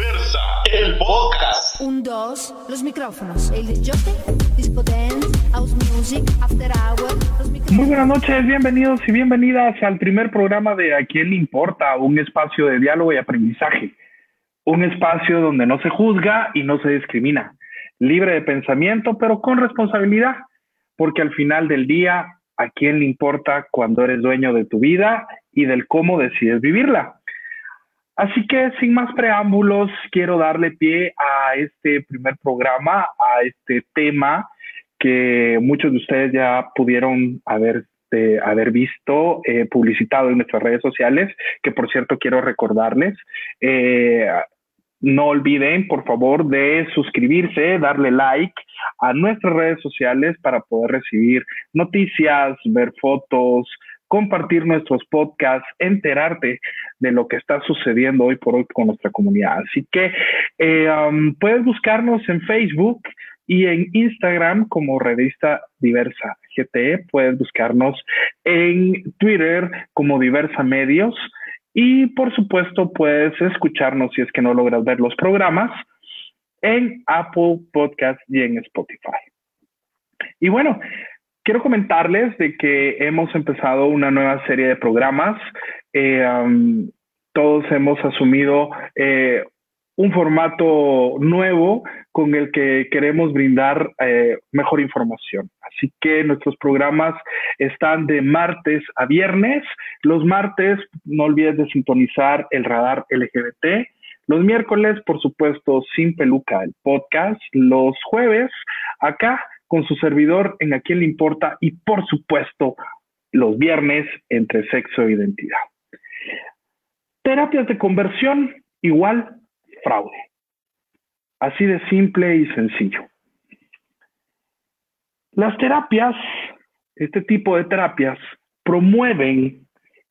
Diversa, el podcast. Un, dos, los micrófonos. El disjockey, disco dance, house music, after hour, los micrófonos. Muy buenas noches, bienvenidos y bienvenidas al primer programa de A quién le importa, un espacio de diálogo y aprendizaje. Un espacio donde no se juzga y no se discrimina. Libre de pensamiento, pero con responsabilidad. Porque al final del día, ¿a quién le importa cuando eres dueño de tu vida y del cómo decides vivirla? Así que sin más preámbulos, quiero darle pie a este primer programa, a este tema que muchos de ustedes ya pudieron haber, eh, haber visto eh, publicitado en nuestras redes sociales, que por cierto quiero recordarles. Eh, no olviden, por favor, de suscribirse, darle like a nuestras redes sociales para poder recibir noticias, ver fotos, compartir nuestros podcasts, enterarte de lo que está sucediendo hoy por hoy con nuestra comunidad. Así que eh, um, puedes buscarnos en Facebook y en Instagram como Revista Diversa GTE. Puedes buscarnos en Twitter como Diversa Medios. Y por supuesto, puedes escucharnos si es que no logras ver los programas en Apple Podcast y en Spotify. Y bueno, quiero comentarles de que hemos empezado una nueva serie de programas. Eh, todos hemos asumido eh, un formato nuevo con el que queremos brindar eh, mejor información. Así que nuestros programas están de martes a viernes. Los martes, no olvides de sintonizar el radar LGBT. Los miércoles, por supuesto, sin peluca, el podcast. Los jueves, acá con su servidor en A quién le importa y por supuesto los viernes entre sexo e identidad. Terapias de conversión igual fraude. Así de simple y sencillo. Las terapias, este tipo de terapias, promueven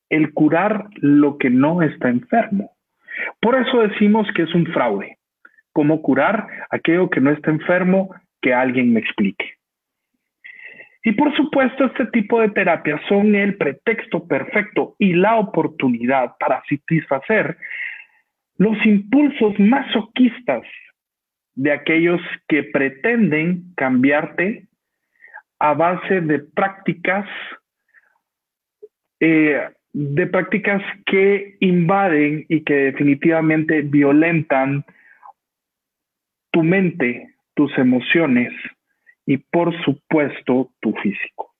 el curar lo que no está enfermo. Por eso decimos que es un fraude. ¿Cómo curar aquello que no está enfermo que alguien me explique. Y por supuesto, este tipo de terapias son el pretexto perfecto y la oportunidad para satisfacer los impulsos masoquistas de aquellos que pretenden cambiarte a base de prácticas, eh, de prácticas que invaden y que definitivamente violentan tu mente, tus emociones y por supuesto tu físico.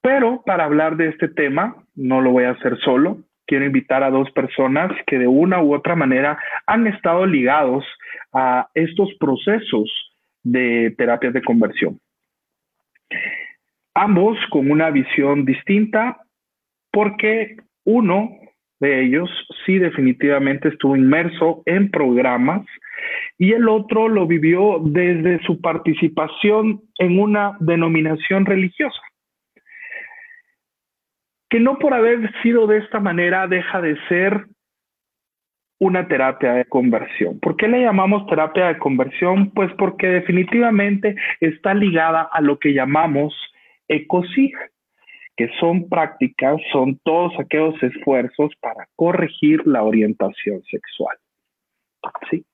Pero para hablar de este tema, no lo voy a hacer solo. Quiero invitar a dos personas que de una u otra manera han estado ligados a estos procesos de terapias de conversión. Ambos con una visión distinta porque uno de ellos sí definitivamente estuvo inmerso en programas y el otro lo vivió desde su participación en una denominación religiosa, que no por haber sido de esta manera deja de ser una terapia de conversión. ¿Por qué le llamamos terapia de conversión? Pues porque definitivamente está ligada a lo que llamamos ECOSIG, son prácticas, son todos aquellos esfuerzos para corregir la orientación sexual. ¿Sí?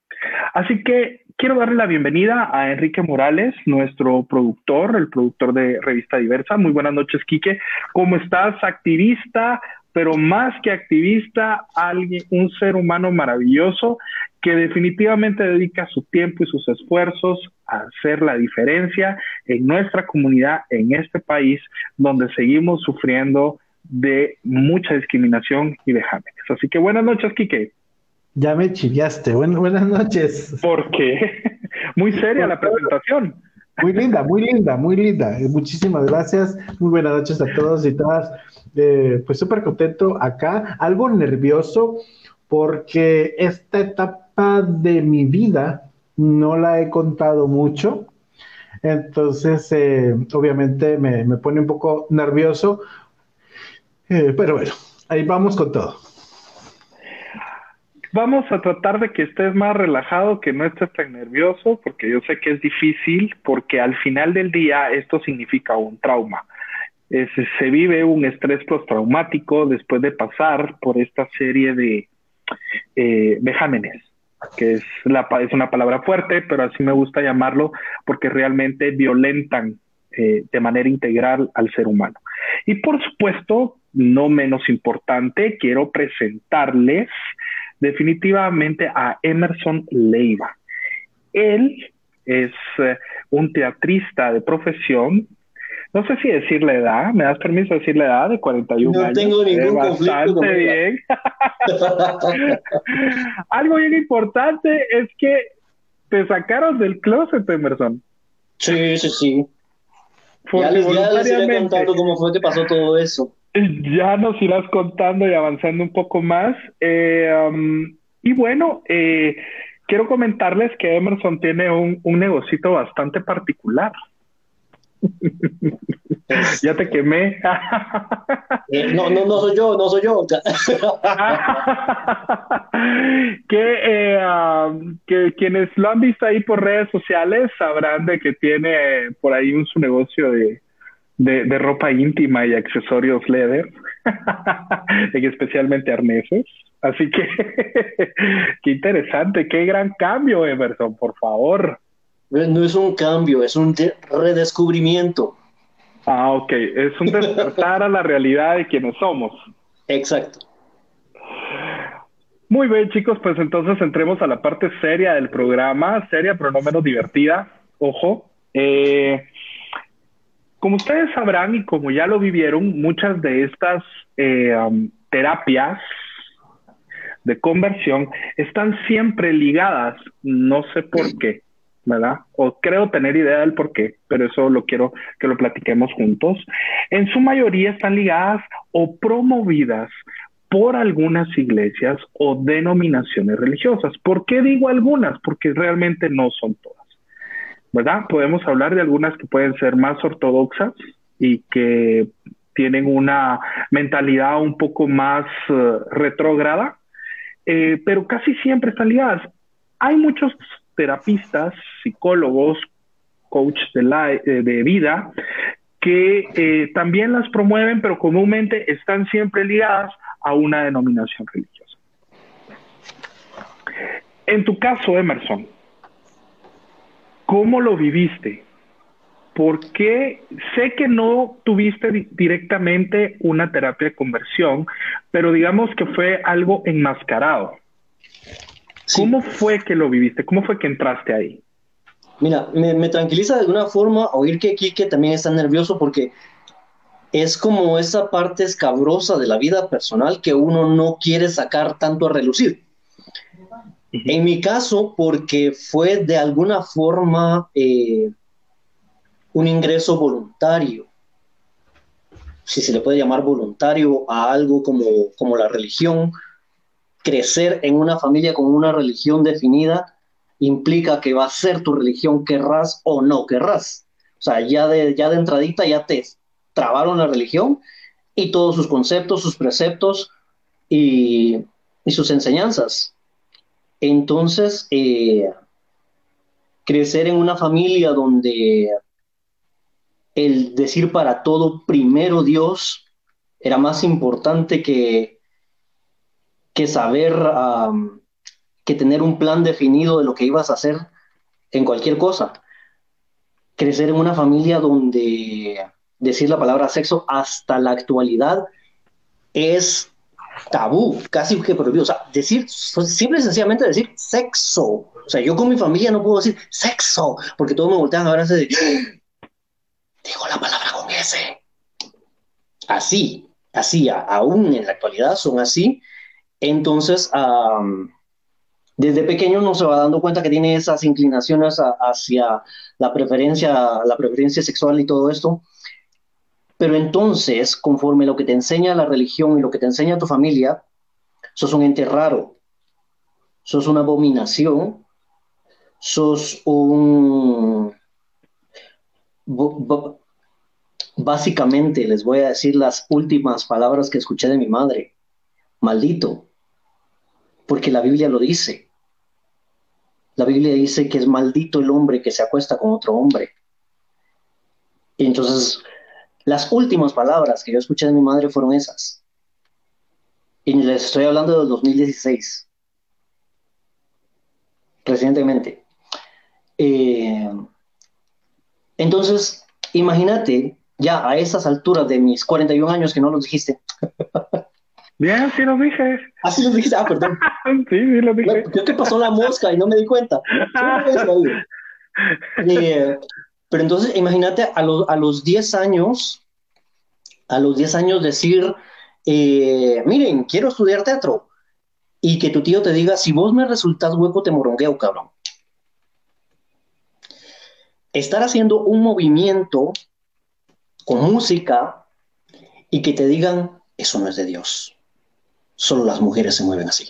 Así que quiero darle la bienvenida a Enrique Morales, nuestro productor, el productor de Revista Diversa. Muy buenas noches, Quique. ¿Cómo estás? Activista, pero más que activista, alguien, un ser humano maravilloso que definitivamente dedica su tiempo y sus esfuerzos a hacer la diferencia en nuestra comunidad, en este país, donde seguimos sufriendo de mucha discriminación y vejámenes. Así que buenas noches, Quique. Ya me chiviaste. buenas noches. ¿Por qué? Muy seria la presentación. Muy linda, muy linda, muy linda. Muchísimas gracias. Muy buenas noches a todos y todas. Eh, pues súper contento acá. Algo nervioso porque esta etapa de mi vida no la he contado mucho. Entonces, eh, obviamente me, pone un poco nervioso. Eh, pero bueno, ahí vamos con todo. Vamos a tratar de que estés más relajado, que no estés tan nervioso, porque yo sé que es difícil, porque al final del día esto significa un trauma. se vive un estrés postraumático después de pasar por esta serie de eh, vejámenes. que es, la, es una palabra fuerte, pero así me gusta llamarlo porque realmente violentan eh, de manera integral al ser humano. Y por supuesto, no menos importante, quiero presentarles definitivamente a Emerson Leiva. Él es eh, un teatrista de profesión. No sé si decir la edad, ¿me das permiso de decir la edad de 41 años? No tengo ningún Bastante bien. Algo bien importante es que te sacaron del closet, Emerson. Sí, sí, sí. Ya les, ya les iré contando cómo fue que pasó todo eso. Ya nos irás contando y avanzando un poco más. Eh, um, y bueno, eh, quiero comentarles que Emerson tiene un, un negocito bastante particular. ya te quemé. Eh, no, no, no soy yo, no soy yo. que, eh, um, que quienes lo han visto ahí por redes sociales sabrán de que tiene por ahí un su negocio de, de, de ropa íntima y accesorios leather, y especialmente arneses. Así que, qué interesante, qué gran cambio, Emerson, por favor. No es un cambio, es un redescubrimiento. Ah, ok, es un despertar a la realidad de quienes somos. Exacto. Muy bien, chicos, pues entonces entremos a la parte seria del programa, seria pero no menos divertida, ojo. Eh, como ustedes sabrán y como ya lo vivieron, muchas de estas um, terapias de conversión están siempre ligadas, no sé por qué, ¿verdad? O creo tener idea del por qué, pero eso lo quiero que lo platiquemos juntos. En su mayoría están ligadas o promovidas por algunas iglesias o denominaciones religiosas. ¿Por qué digo algunas? Porque realmente no son todas, ¿verdad? Podemos hablar de algunas que pueden ser más ortodoxas y que tienen una mentalidad un poco más uh, retrógrada, eh, pero casi siempre están ligadas. Hay muchos terapistas, psicólogos, coach de, eh, de vida, que también las promueven, pero comúnmente están siempre ligadas a una denominación religiosa. En tu caso, Emerson, ¿cómo lo viviste? ¿Por qué? Sé que no tuviste di directamente una terapia de conversión, pero digamos que fue algo enmascarado. Sí. ¿Cómo fue que lo viviste? ¿Cómo fue que entraste ahí? Mira, me, me tranquiliza de alguna forma oír que Kike también está nervioso porque es como esa parte escabrosa de la vida personal que uno no quiere sacar tanto a relucir. En mi caso, porque fue de alguna forma eh, un ingreso voluntario, si se le puede llamar voluntario a algo como, como la religión, crecer en una familia con una religión definida implica que va a ser tu religión, querrás o no querrás. O sea, ya de, ya de entradita ya te trabaron la religión y todos sus conceptos, sus preceptos y, y sus enseñanzas. Entonces, eh, crecer en una familia donde el decir para todo primero Dios era más importante que, que saber, que tener un plan definido de lo que ibas a hacer en cualquier cosa. Crecer en una familia donde decir la palabra sexo hasta la actualidad es tabú, casi que prohibido. O sea, decir, simple y sencillamente decir sexo. O sea, yo con mi familia no puedo decir sexo, porque todos me voltean a ver así de, digo la palabra con S. Así, así, aún en la actualidad son así. Entonces, desde pequeño uno se va dando cuenta que tiene esas inclinaciones hacia la preferencia, la preferencia sexual y todo esto. Pero entonces, conforme lo que te enseña la religión y lo que te enseña tu familia, sos un ente raro, sos una abominación, sos un... Básicamente les voy a decir las últimas palabras que escuché de mi madre. Maldito. Porque la Biblia lo dice. La Biblia dice que es maldito el hombre que se acuesta con otro hombre. Y entonces, las últimas palabras que yo escuché de mi madre fueron esas. Y les estoy hablando del 2016. recientemente. Eh, entonces, imagínate, ya a esas alturas de mis 41 años que no los dijiste. Bien, sí los dije. Ah, sí los dijiste, ah, perdón. sí, sí los dije. Creo que pasó la mosca y no me di cuenta. Eh, pero entonces, imagínate a, a los 10 años, a los 10 años decir, eh, miren, quiero estudiar teatro. Y que tu tío te diga, si vos me resultas hueco, te morongueo, cabrón. Estar haciendo un movimiento con música y que te digan, eso no es de Dios. Solo las mujeres se mueven así.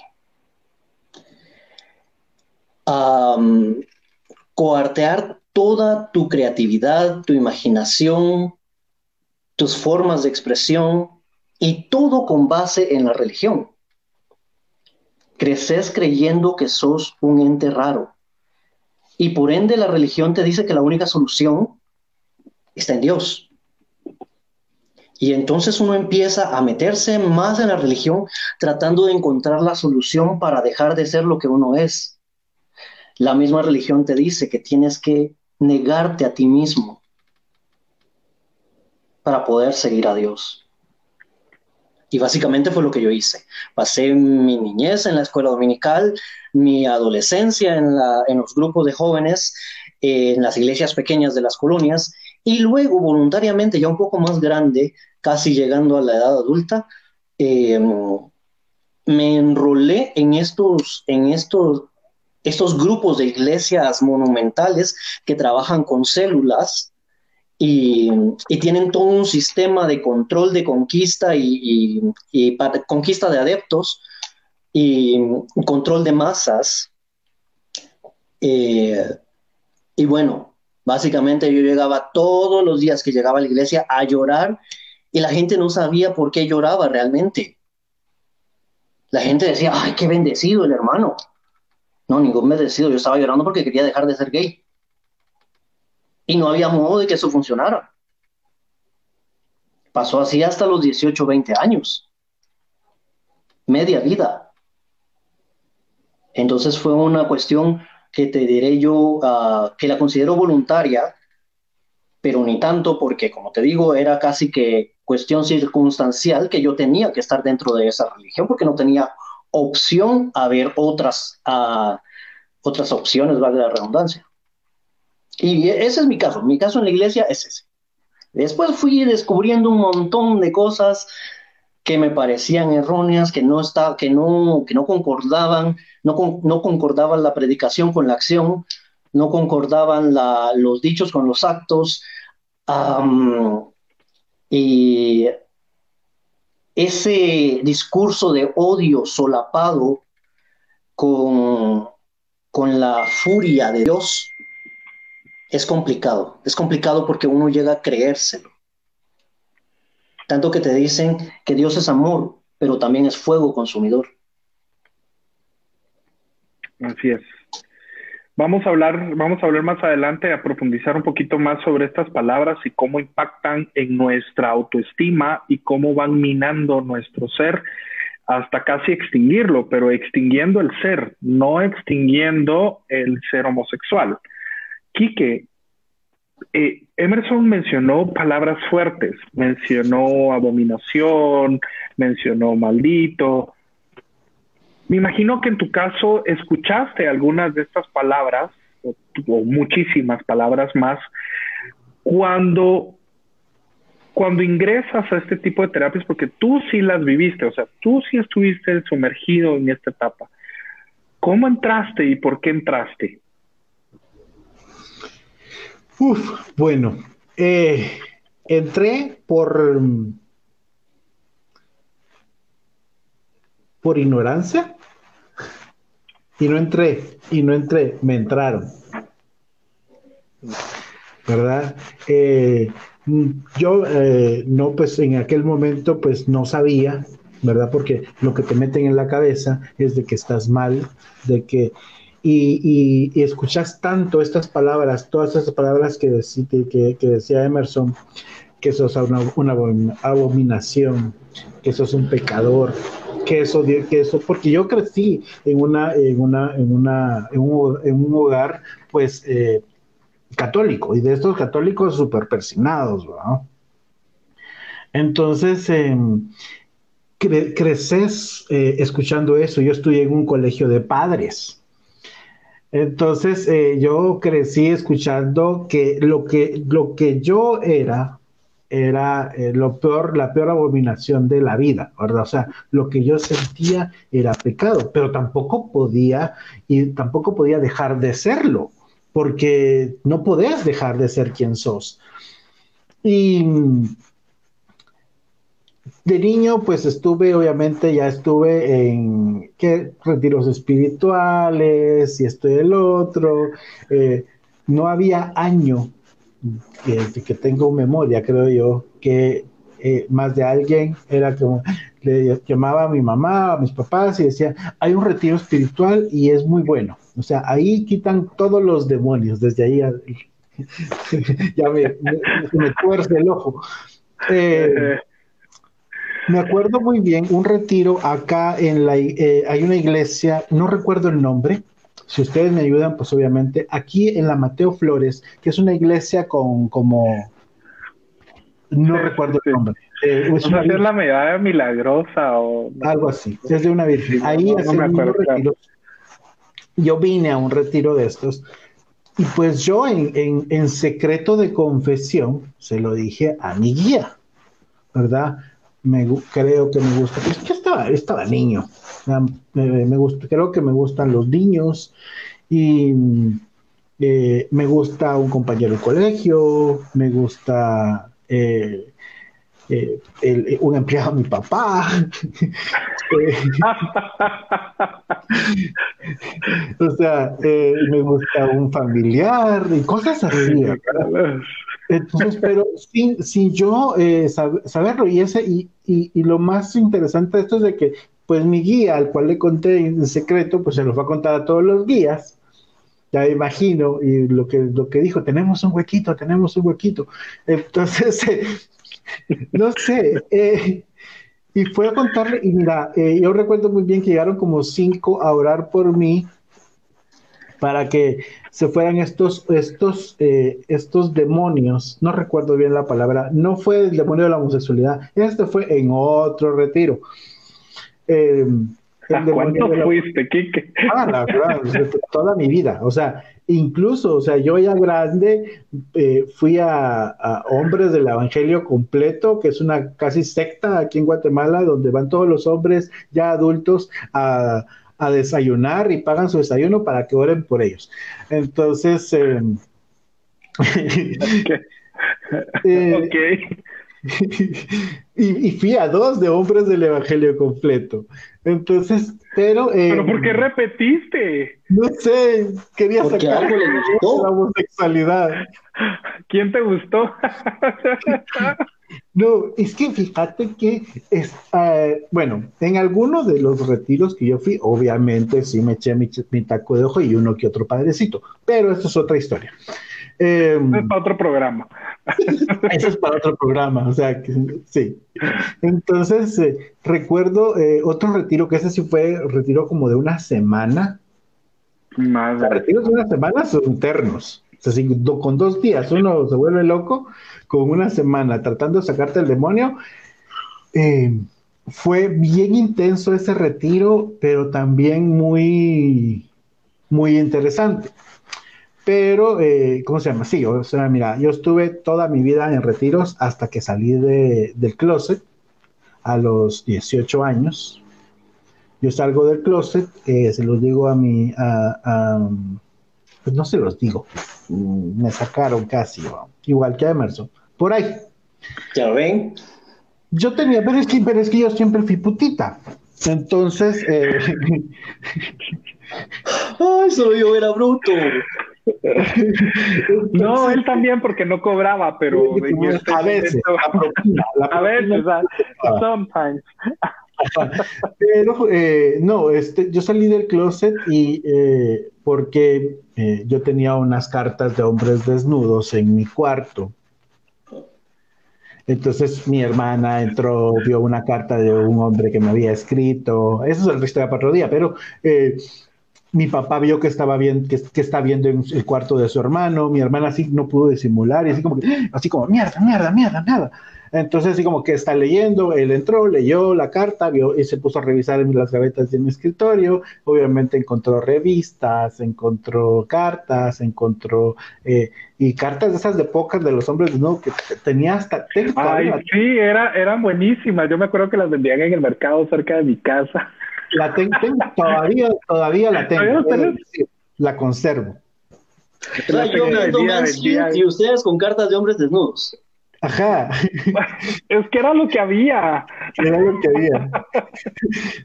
coartear toda tu creatividad, tu imaginación, tus formas de expresión y todo con base en la religión. Creces creyendo que sos un ente raro y por ende la religión te dice que la única solución está en Dios. Y entonces uno empieza a meterse más en la religión tratando de encontrar la solución para dejar de ser lo que uno es. La misma religión te dice que tienes que negarte a ti mismo para poder seguir a Dios. Y básicamente fue lo que yo hice. Pasé mi niñez en la escuela dominical, mi adolescencia en, los grupos de jóvenes, en las iglesias pequeñas de las colonias, y luego voluntariamente, ya un poco más grande, casi llegando a la edad adulta, em, me enrolé en estos, en estos, estos grupos de iglesias monumentales que trabajan con células y, tienen todo un sistema de control de conquista y, conquista de adeptos y control de masas. Eh, y bueno, básicamente yo llegaba todos los días que llegaba a la iglesia a llorar y la gente no sabía por qué lloraba realmente. La gente decía, ay, qué bendecido el hermano. No, ningún bendecido, yo estaba llorando porque quería dejar de ser gay. Y no había modo de que eso funcionara. Pasó así hasta los 18, 20 años. Media vida. Entonces fue una cuestión que te diré yo, ah, que la considero voluntaria, pero ni tanto porque, como te digo, era casi que cuestión circunstancial que yo tenía que estar dentro de esa religión porque no tenía opción a ver otras, otras opciones, vale la redundancia. Y ese es mi caso, mi caso en la iglesia es ese. Después fui descubriendo un montón de cosas que me parecían erróneas, que no, está, que no, que no concordaban, no, no concordaban la predicación con la acción, no concordaban los dichos con los actos. y ese discurso de odio solapado con, con la furia de Dios es complicado. Es complicado porque uno llega a creérselo. Tanto que te dicen que Dios es amor, pero también es fuego consumidor. Así es. Vamos a hablar, vamos a hablar más adelante, a profundizar un poquito más sobre estas palabras y cómo impactan en nuestra autoestima y cómo van minando nuestro ser hasta casi extinguirlo, pero extinguiendo el ser, no extinguiendo el ser homosexual. Quique, eh, Emerson mencionó palabras fuertes, mencionó abominación, mencionó maldito. Me imagino que en tu caso escuchaste algunas de estas palabras, o, muchísimas palabras más, cuando, cuando ingresas a este tipo de terapias, porque tú sí las viviste, o sea, tú sí estuviste sumergido en esta etapa. ¿Cómo entraste y por qué entraste? Uf, bueno, eh, entré por por ignorancia y no entré y no entré, me entraron, verdad. Eh, yo eh, no, pues en aquel momento pues no sabía, ¿verdad? Porque lo que te meten en la cabeza es de que estás mal, de que y, escuchas tanto estas palabras, todas estas palabras que, que, que, decía Emerson, que sos una, una abominación, que sos un pecador, que eso, que eso, porque yo crecí en una, en una, en una, en un, hogar, pues, eh, católico, y de estos católicos súper persinados, ¿verdad? Entonces, eh, creces escuchando eso. Yo estudié en un colegio de padres. Entonces, eh, yo crecí escuchando que lo que, lo que yo era, era eh, lo peor, la peor abominación de la vida, ¿verdad? O sea, lo que yo sentía era pecado, pero tampoco podía, y tampoco podía dejar de serlo, porque no podés dejar de ser quien sos. Y de niño, pues estuve, obviamente, ya estuve en ¿qué? retiros espirituales y esto y el otro. Eh, no había año que, tengo memoria, creo yo, que eh, más de alguien era como le llamaba a mi mamá, a mis papás y decía, hay un retiro espiritual y es muy bueno. O sea, ahí quitan todos los demonios, desde ahí ya me, me, me, el ojo. Eh, me acuerdo muy bien un retiro acá en la, eh, hay una iglesia, no recuerdo el nombre, si ustedes me ayudan, pues obviamente, aquí en la Mateo Flores, que es una iglesia con como, no recuerdo el nombre. Eh, es una la medalla milagrosa o algo así, es de una virgen. Ahí no, me acuerdo, yo vine a un retiro de estos. Y pues yo en, en, en secreto de confesión se lo dije a mi guía, ¿verdad? me, creo que me gusta, es que estaba, estaba niño, me, me gusta, creo que me gustan los niños y eh, me gusta un compañero de colegio, me gusta eh, eh, el, un empleado de mi papá. o sea, me gusta un familiar y cosas así. Entonces, pero sin, sin yo eh, saberlo, y, ese, y, y, lo más interesante de esto es de que, pues mi guía, al cual le conté en secreto, pues se los va a contar a todos los días, ya imagino, y lo que, lo que dijo, tenemos un huequito, tenemos un huequito. Entonces, eh, no sé, eh, y fue a contarle, y mira, yo recuerdo muy bien que llegaron como cinco a orar por mí, para que se fueran estos, estos, eh, estos demonios, no recuerdo bien la palabra, no fue el demonio de la homosexualidad, este fue en otro retiro. Eh, ¿Cuánto fuiste, Kike? Ah, la verdad, toda mi vida, o sea, incluso, o sea, yo ya grande eh, fui a, a, Hombres del Evangelio Completo, que es una casi secta aquí en Guatemala, donde van todos los hombres ya adultos a a desayunar y pagan su desayuno para que oren por ellos. Entonces, eh, eh, y, y, fui a dos de hombres del Evangelio completo. Entonces, pero... Eh, ¿Pero por qué repetiste? No sé, quería sacar la homosexualidad. ¿Quién te gustó? No, es que fíjate que, es, uh, bueno, en algunos de los retiros que yo fui, obviamente sí me eché mi, mi, taco de ojo y uno que otro padrecito, pero esto es otra historia. Eh, es para otro programa. Eso es para otro programa, o sea, que, sí. Entonces, eh, recuerdo eh, otro retiro, que ese sí fue retiro como de una semana. Más. Los retiros de una semana son internos. O sea, si con dos días uno se vuelve loco, con una semana tratando de sacarte el demonio, eh, fue bien intenso ese retiro, pero también muy, muy interesante. Pero, eh, ¿cómo se llama? Sí, o sea, mira, yo estuve toda mi vida en retiros hasta que salí de, del closet a los 18 años. Yo salgo del closet, eh, se los digo a mi, a, pues no se los digo, mm, me sacaron casi, igual que a Emerson, por ahí. ¿Ya ven? Yo tenía, pero es que, pero es que yo siempre fui putita. Entonces, eh... Ay, solo yo era bruto. No, él también porque no cobraba, pero a veces, a veces, sometimes. Pero eh, no, este, yo salí del closet y eh, porque eh, yo tenía unas cartas de hombres desnudos en mi cuarto. Entonces mi hermana entró, vio una carta de un hombre que me había escrito. Eso es el resto de otro día, pero eh, mi papá vio que estaba bien, que, que, está viendo en el cuarto de su hermano. Mi hermana así no pudo disimular y así como, así como mierda, mierda, mierda, mierda. Entonces, así como que está leyendo, él entró, leyó la carta, vio y se puso a revisar en las gavetas de mi escritorio. Obviamente encontró revistas, encontró cartas, encontró eh, y cartas de esas de pocas de los hombres no que tenía hasta Ay, sí, era, eran buenísimas. Yo me acuerdo que las vendían en el mercado cerca de mi casa. La tengo, todavía, todavía la tengo. La conservo. La yo y ustedes con cartas de hombres desnudos. Ajá. Es que era lo que había. Era lo que había.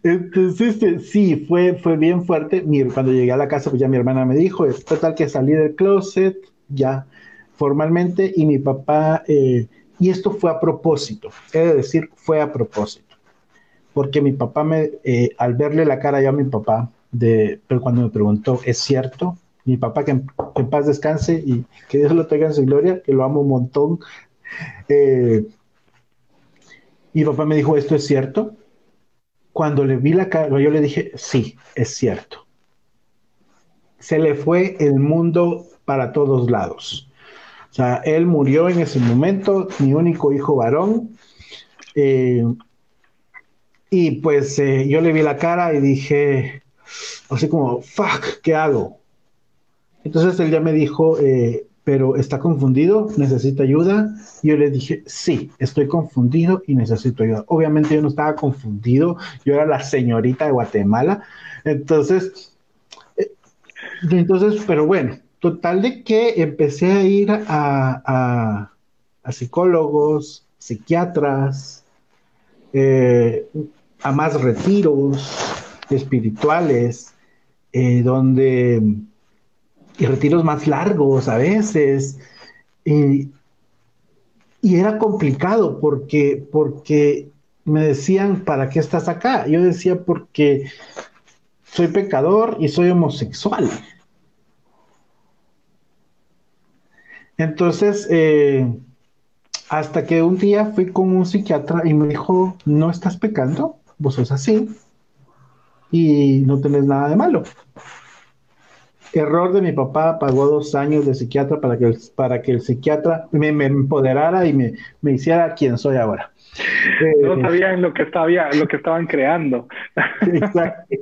Entonces, este, sí, fue, fue bien fuerte. cuando llegué a la casa, pues ya mi hermana me dijo, es total que salí del closet, ya formalmente, y mi papá, eh, y esto fue a propósito, he de decir, fue a propósito, porque mi papá me, eh, al verle la cara yo a mi papá, de, pero cuando me preguntó, ¿es cierto? Mi papá, que en, que en paz descanse y que Dios lo tenga en su gloria, que lo amo un montón, eh, y papá me dijo, ¿esto es cierto? Cuando le vi la cara, yo le dije, sí, es cierto. Se le fue el mundo para todos lados. O sea, él murió en ese momento, mi único hijo varón. Eh, y pues eh, yo le vi la cara y dije, así como, fuck, ¿qué hago? Entonces él ya me dijo, eh, pero está confundido, necesita ayuda. Y yo le dije, sí, estoy confundido y necesito ayuda. Obviamente yo no estaba confundido, yo era la señorita de Guatemala. Entonces, eh, entonces, pero bueno, total de que empecé a ir a, psicólogos, psiquiatras, a más retiros espirituales, eh, donde y retiros más largos a veces. Y, era complicado porque, porque me decían, ¿para qué estás acá? Yo decía, porque soy pecador y soy homosexual. Entonces, eh, hasta que un día fui con un psiquiatra y me dijo, no estás pecando, vos sos así y no tenés nada de malo. Error de mi papá, pagó dos años de psiquiatra para que el, para que el psiquiatra me, empoderara y me, me, hiciera quien soy ahora. no eh, sabían lo que, estaba, lo que estaban creando. Exacto.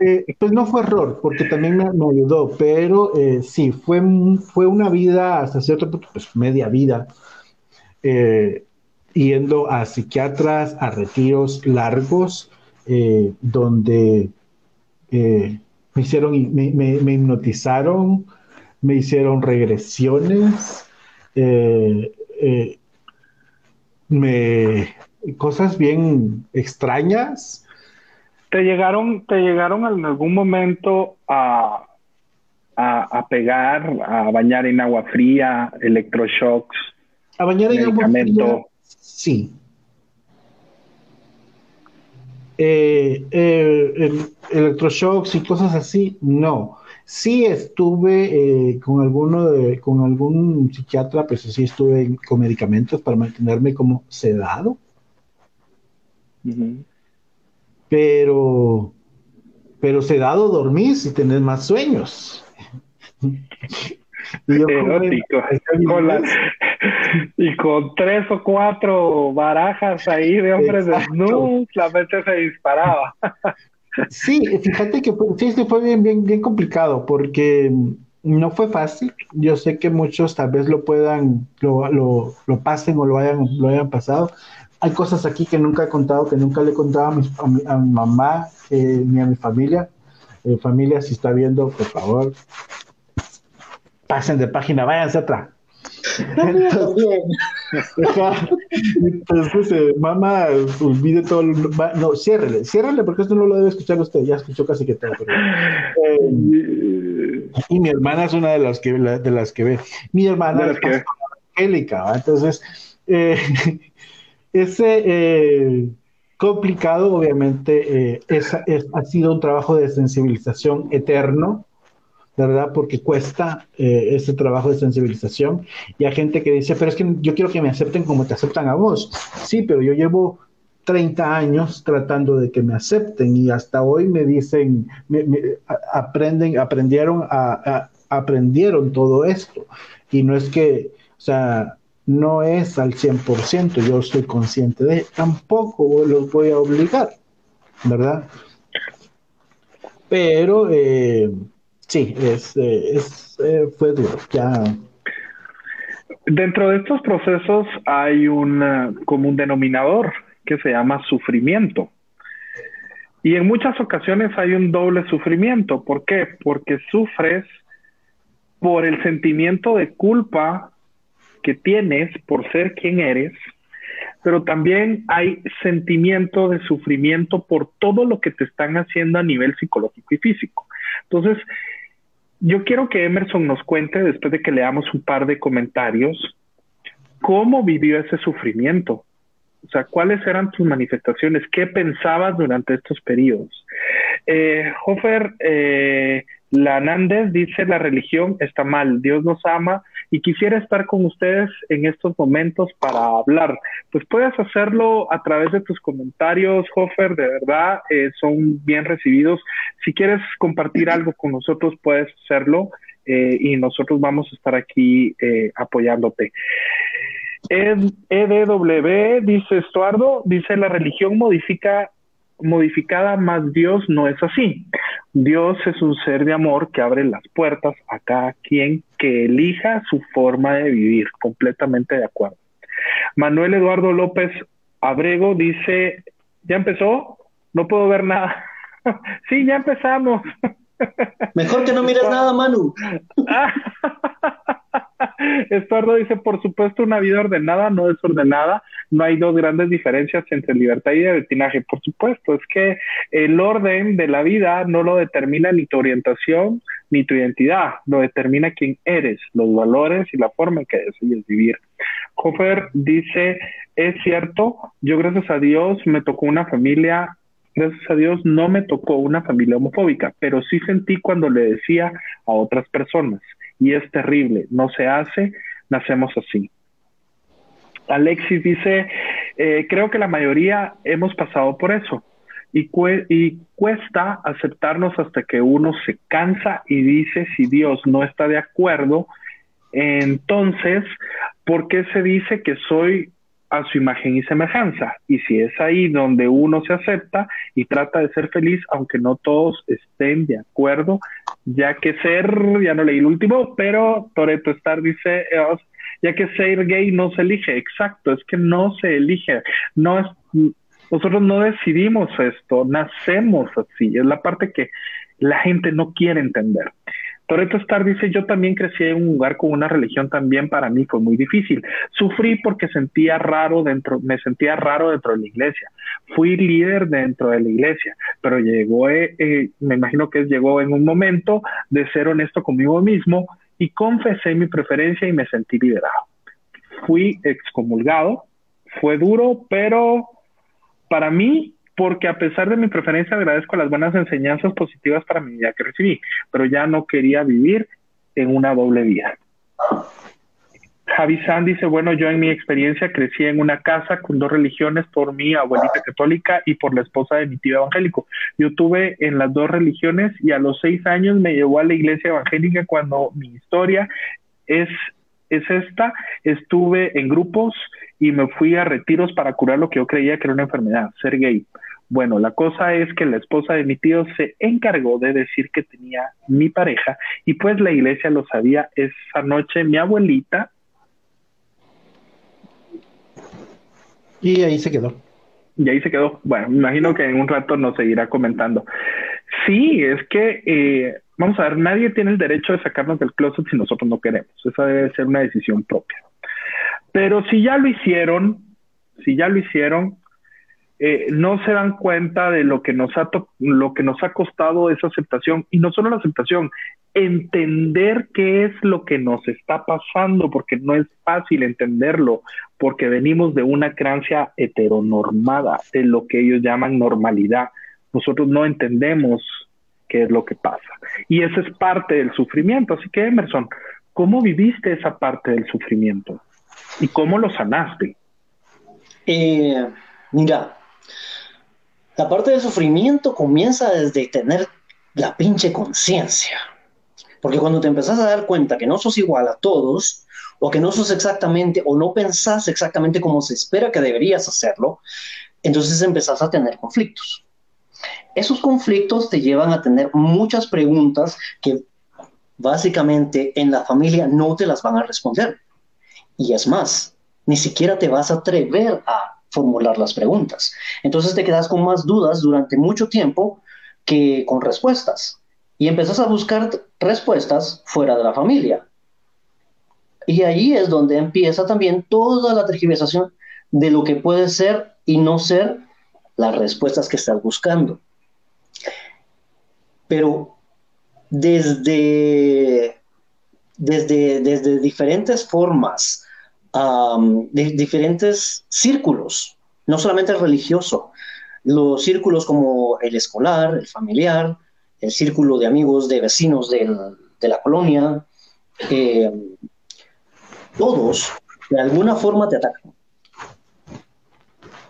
Eh, pues no fue error, porque también me, ayudó, pero eh, sí, fue, fue una vida, hasta cierto punto, pues media vida, yendo a psiquiatras, a retiros largos, donde me hicieron, me, me, hipnotizaron, me hicieron regresiones, eh, eh, me, cosas bien extrañas. ¿Te llegaron, te llegaron en algún momento a, a, a pegar, a bañar en agua fría, electroshocks? A bañar en agua fría. Sí, eh, eh electroshocks y cosas así, no. Sí estuve eh, con alguno de, con algún psiquiatra, pues sí estuve con medicamentos para mantenerme como sedado. Pero, pero sedado dormís y tenés más sueños. y con tres o cuatro barajas ahí de hombres desnudos, la mente se disparaba. sí, fíjate que sí, fue bien, bien, bien complicado porque no fue fácil. Yo sé que muchos tal vez lo puedan, lo, lo, lo pasen o lo hayan, lo hayan pasado. Hay cosas aquí que nunca he contado, que nunca le he contado a mi, a mi, mamá eh, ni a mi familia. Eh, familia, si está viendo, por favor, pasen de página, váyanse otra. Entonces, eh, mamá, olvide todo. no, ciérrele, ciérrele porque esto no lo debe escuchar usted. Ya escuchó casi que todo. Eh, y mi hermana es una de las que, de las que ve. Mi hermana es que... Angélica, entonces, eh, ese complicado, obviamente, es, ha sido un trabajo de sensibilización eterno verdad, porque cuesta eh, este trabajo de sensibilización. Y hay gente que dice, pero es que yo quiero que me acepten como te aceptan a vos. Sí, pero yo llevo 30 años tratando de que me acepten y hasta hoy me dicen, me, aprenden, aprendieron aprendieron todo esto. Y no es que, o sea, no es al 100%, yo estoy consciente de, tampoco los voy a obligar, ¿verdad? Pero eh, sí, es, eh, es eh, fue duro, ya. Dentro de estos procesos hay un común denominador que se llama sufrimiento. Y en muchas ocasiones hay un doble sufrimiento. ¿Por qué? Porque sufres por el sentimiento de culpa que tienes por ser quien eres, pero también hay sentimiento de sufrimiento por todo lo que te están haciendo a nivel psicológico y físico. Entonces, yo quiero que Emerson nos cuente, después de que leamos un par de comentarios, cómo vivió ese sufrimiento. O sea, cuáles eran tus manifestaciones, qué pensabas durante estos periodos. Eh, Hofer eh, Lanández dice, la religión está mal, Dios nos ama y quisiera estar con ustedes en estos momentos para hablar. Pues puedes hacerlo a través de tus comentarios, Hofer, de verdad, eh, son bien recibidos. Si quieres compartir algo con nosotros, puedes hacerlo eh, y nosotros vamos a estar aquí eh, apoyándote. EDW, dice Estuardo, dice la religión modifica modificada, más Dios no es así. Dios es un ser de amor que abre las puertas a cada quien que elija su forma de vivir, completamente de acuerdo. Manuel Eduardo López Abrego dice, ¿ya empezó? No puedo ver nada. sí, ya empezamos. Mejor que no mires nada, Manu. Estuardo dice, por supuesto, una vida ordenada no desordenada. No hay dos grandes diferencias entre libertad y libertinaje. Por supuesto, es que el orden de la vida no lo determina ni tu orientación ni tu identidad, lo determina quién eres, los valores y la forma en que decides vivir. Hofer dice, es cierto, yo gracias a Dios me tocó una familia gracias a Dios no me tocó una familia homofóbica, pero sí sentí cuando le decía a otras personas, y es terrible, no se hace, nacemos así. Alexis dice, eh, creo que la mayoría hemos pasado por eso y, y cuesta aceptarnos hasta que uno se cansa y dice si Dios no está de acuerdo, entonces, ¿por qué se dice que soy a su imagen y semejanza. Y si es ahí donde uno se acepta y trata de ser feliz, aunque no todos estén de acuerdo, ya que ser, ya no leí el último, pero Toreto Star dice, ya que ser gay no se elige, exacto, es que no se elige, no es, nosotros no decidimos esto, nacemos así, es la parte que la gente no quiere entender. Toreto Star dice, yo también crecí en un lugar con una religión también para mí fue muy difícil. Sufrí porque sentía raro dentro, me sentía raro dentro de la iglesia. Fui líder dentro de la iglesia, pero llegó, eh, eh, me imagino que llegó en un momento de ser honesto conmigo mismo y confesé mi preferencia y me sentí liberado. Fui excomulgado, fue duro, pero para mí porque a pesar de mi preferencia agradezco las buenas enseñanzas positivas para mi vida que recibí, pero ya no quería vivir en una doble vida. Javi San dice, bueno, yo en mi experiencia crecí en una casa con dos religiones por mi abuelita católica y por la esposa de mi tío evangélico. Yo tuve en las dos religiones y a los seis años me llevó a la iglesia evangélica cuando mi historia es, es esta. Estuve en grupos y me fui a retiros para curar lo que yo creía que era una enfermedad, ser gay. Bueno, la cosa es que la esposa de mi tío se encargó de decir que tenía mi pareja y pues la iglesia lo sabía esa noche mi abuelita. Y ahí se quedó. Y ahí se quedó. Bueno, me imagino que en un rato nos seguirá comentando. Sí, es que, eh, vamos a ver, nadie tiene el derecho de sacarnos del closet si nosotros no queremos. Esa debe ser una decisión propia. Pero si ya lo hicieron, si ya lo hicieron, eh, no se dan cuenta de lo que nos ha lo que nos ha costado esa aceptación y no solo la aceptación, entender qué es lo que nos está pasando, porque no es fácil entenderlo, porque venimos de una creencia heteronormada, de lo que ellos llaman normalidad. Nosotros no entendemos qué es lo que pasa. Y eso es parte del sufrimiento. Así que, Emerson, ¿cómo viviste esa parte del sufrimiento? ¿Y cómo lo sanaste? Eh, mira, la parte del sufrimiento comienza desde tener la pinche conciencia. Porque cuando te empezás a dar cuenta que no sos igual a todos, o que no sos exactamente, o no pensás exactamente como se espera que deberías hacerlo, entonces empezás a tener conflictos. Esos conflictos te llevan a tener muchas preguntas que básicamente en la familia no te las van a responder. Y es más, ni siquiera te vas a atrever a formular las preguntas. Entonces te quedas con más dudas durante mucho tiempo que con respuestas. Y empezás a buscar respuestas fuera de la familia. Y ahí es donde empieza también toda la tergiversación de lo que puede ser y no ser las respuestas que estás buscando. Pero desde, desde, desde diferentes formas, de diferentes círculos, no solamente el religioso, los círculos como el escolar, el familiar, el círculo de amigos, de vecinos de la colonia, eh, todos de alguna forma te atacan.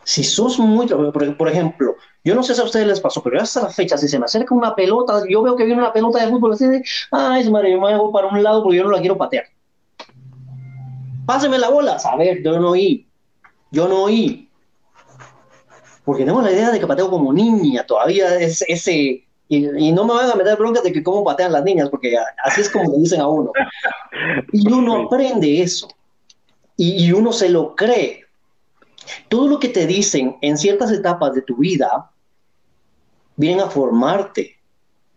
Si sos muy, por, ejemplo, yo no sé si a ustedes les pasó, pero hasta la fecha, si se me acerca una pelota, yo veo que viene una pelota de fútbol, así de, ay, madre, yo me hago para un lado porque yo no la quiero patear. Páseme la bola. A ver, yo no oí. Yo no oí. Porque tengo la idea de que pateo como niña, todavía es ese, y, no me van a meter broncas de que cómo patean las niñas, porque así es como le dicen a uno. Y uno aprende eso. Y, uno se lo cree. Todo lo que te dicen en ciertas etapas de tu vida vienen a formarte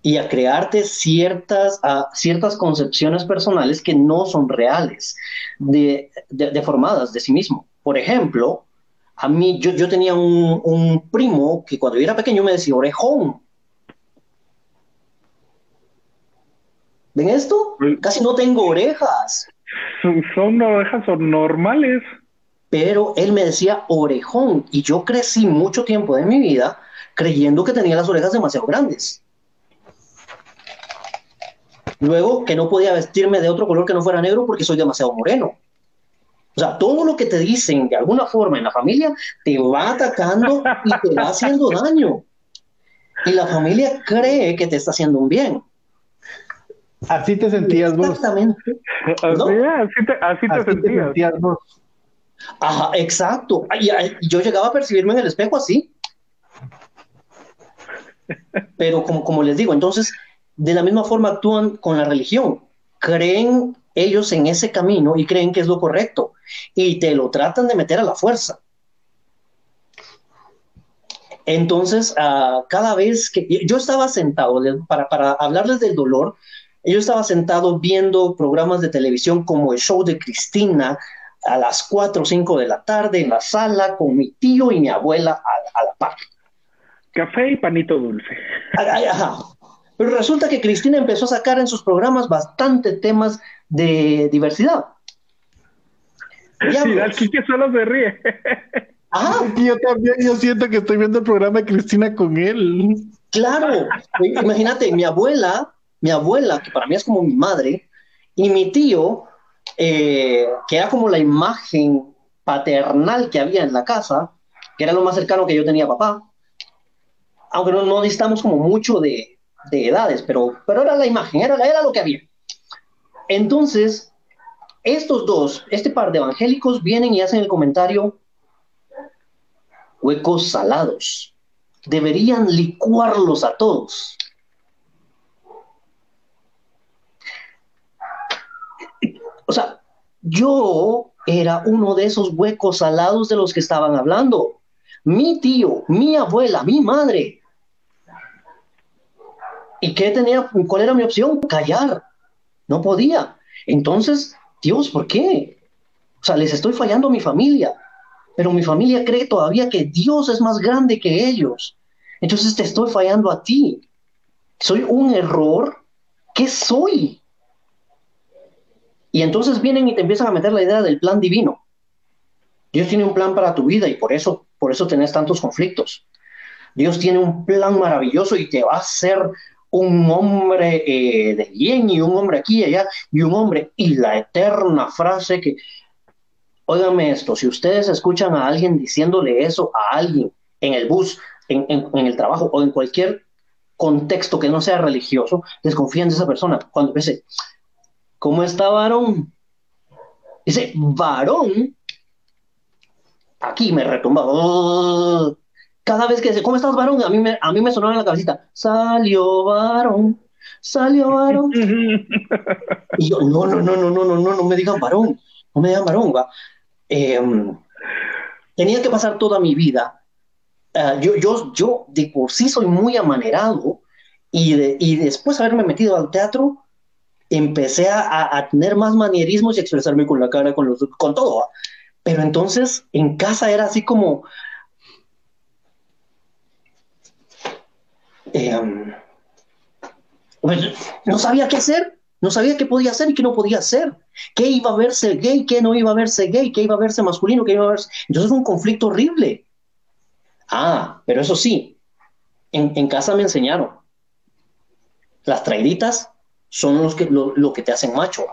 y a crearte ciertas, ciertas concepciones personales que no son reales, de, deformadas de sí mismo. Por ejemplo, a mí, yo, yo tenía un, un, primo que cuando yo era pequeño me decía orejón. ¿Ven esto? Casi no tengo orejas. Son orejas normales. Pero él me decía orejón y yo crecí mucho tiempo de mi vida creyendo que tenía las orejas demasiado grandes. Luego que no podía vestirme de otro color que no fuera negro porque soy demasiado moreno. O sea, todo lo que te dicen de alguna forma en la familia te va atacando y te va haciendo daño. Y la familia cree que te está haciendo un bien. Así te sentías vos. Exactamente. Así, te, sentías. vos. Ajá, exacto. yo llegaba a percibirme en el espejo así. Pero como, como les digo, entonces, de la misma forma actúan con la religión. Creen ellos en ese camino y creen que es lo correcto. Y te lo tratan de meter a la fuerza. Entonces, uh, cada vez que yo estaba sentado para, para hablarles del dolor, yo estaba sentado viendo programas de televisión como el show de Cristina a las 4 o 5 de la tarde en la sala con mi tío y mi abuela a, la par. Café y panito dulce. Pero resulta que Cristina empezó a sacar en sus programas bastante temas de diversidad. Sí, aquí que solo se ríe. Ah, yo también, yo siento que estoy viendo el programa de Cristina con él. Claro, imagínate, mi abuela mi abuela, que para mí es como mi madre, y mi tío, eh, que era como la imagen paternal que había en la casa, que era lo más cercano que yo tenía a papá, aunque no, no distamos como mucho de, de, edades, pero, pero era la imagen, era, era lo que había. Entonces, estos dos, este par de evangélicos vienen y hacen el comentario, huecos salados, deberían licuarlos a todos. O sea, yo era uno de esos huecos salados de los que estaban hablando. Mi tío, mi abuela, mi madre. ¿Y qué tenía? ¿Cuál era mi opción? Callar. No podía. Entonces, Dios, ¿por qué? O sea, les estoy fallando a mi familia, pero mi familia cree todavía que Dios es más grande que ellos. Entonces te estoy fallando a ti. Soy un error. ¿Qué soy? Y entonces vienen y te empiezan a meter la idea del plan divino. Dios tiene un plan para tu vida y por eso, por eso tenés tantos conflictos. Dios tiene un plan maravilloso y te va a hacer un hombre eh, de bien y un hombre aquí y allá y un hombre y la eterna frase que, óigame esto, si ustedes escuchan a alguien diciéndole eso a alguien en el bus, en, en el trabajo o en cualquier contexto que no sea religioso, desconfían de esa persona. Cuando dice, ¿cómo está varón? Dice, varón, aquí me retumba. Cada vez que dice, ¿cómo estás varón? A mí me, a mí me sonaba en la cabecita, salió varón, salió varón. y yo, no, no, no, no, no, no, no, no me digan varón, no me digan varón, va. Em, tenía que pasar toda mi vida Ah, yo, yo, yo de por sí soy muy amanerado y, y después de haberme metido al teatro, empecé a, a, tener más manierismos y expresarme con la cara, con, los, con todo. Pero entonces en casa era así como... Em, pues, no sabía qué hacer, no sabía qué podía hacer y qué no podía hacer, qué iba a verse gay, qué no iba a verse gay, qué iba a verse masculino, qué iba a verse... Entonces fue un conflicto horrible. Ah, pero eso sí, en, casa me enseñaron. Las traiditas son los que, lo, que te hacen macho.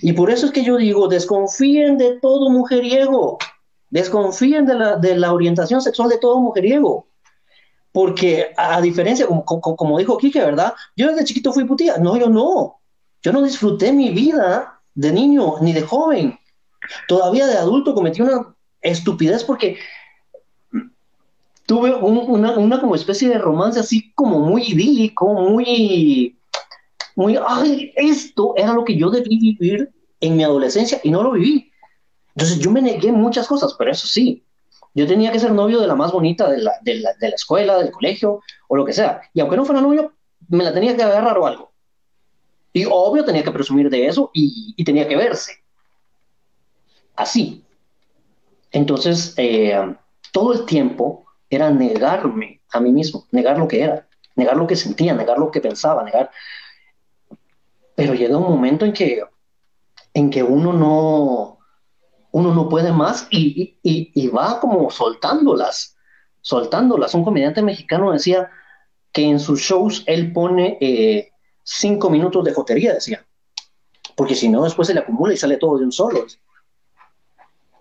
Y por eso es que yo digo, desconfíen de todo mujeriego. Desconfíen de la, de la orientación sexual de todo mujeriego. Porque a, diferencia, como, dijo Kike, ¿verdad? Yo desde chiquito fui putía. No, yo no. Yo no disfruté mi vida de niño ni de joven. Todavía de adulto cometí una estupidez porque tuve una, como especie de romance así como muy idílico, muy, muy, ay, esto era lo que yo debí vivir en mi adolescencia y no lo viví. Entonces yo me negué muchas cosas, pero eso sí, yo tenía que ser novio de la más bonita de la, de la, de la escuela, del colegio o lo que sea. Y aunque no fuera novio, me la tenía que agarrar o algo. Y obvio tenía que presumir de eso y, tenía que verse. Así. Entonces, eh, todo el tiempo era negarme a mí mismo, negar lo que era, negar lo que sentía, negar lo que pensaba, negar. Pero llega un momento en que, en que uno no, uno no puede más y, y, va como soltándolas, soltándolas. Un comediante mexicano decía que en sus shows él pone eh, cinco minutos de jotería, decía, porque si no después se le acumula y sale todo de un solo.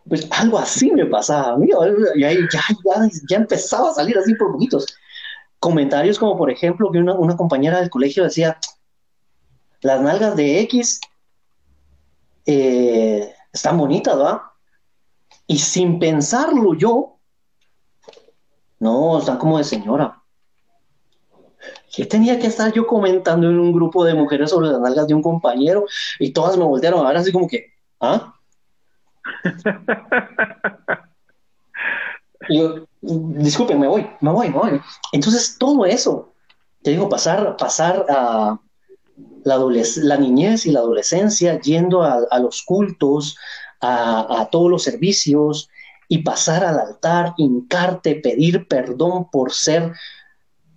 Pues algo así me pasaba a mí, y ahí ya, ya, ya, empezaba a salir así por poquitos. Comentarios como, por ejemplo, que una, una compañera del colegio decía, las nalgas de X eh, están bonitas, ¿va? Y sin pensarlo yo, no, están como de señora. ¿Qué tenía que estar yo comentando en un grupo de mujeres sobre las nalgas de un compañero? Y todas me voltearon a ver así como que, ¿ah? yo, disculpen, me voy, me voy, me voy. Entonces, todo eso, te digo, pasar, pasar a la, niñez y la adolescencia yendo a, los cultos, a, todos los servicios y pasar al altar, hincarte, pedir perdón por ser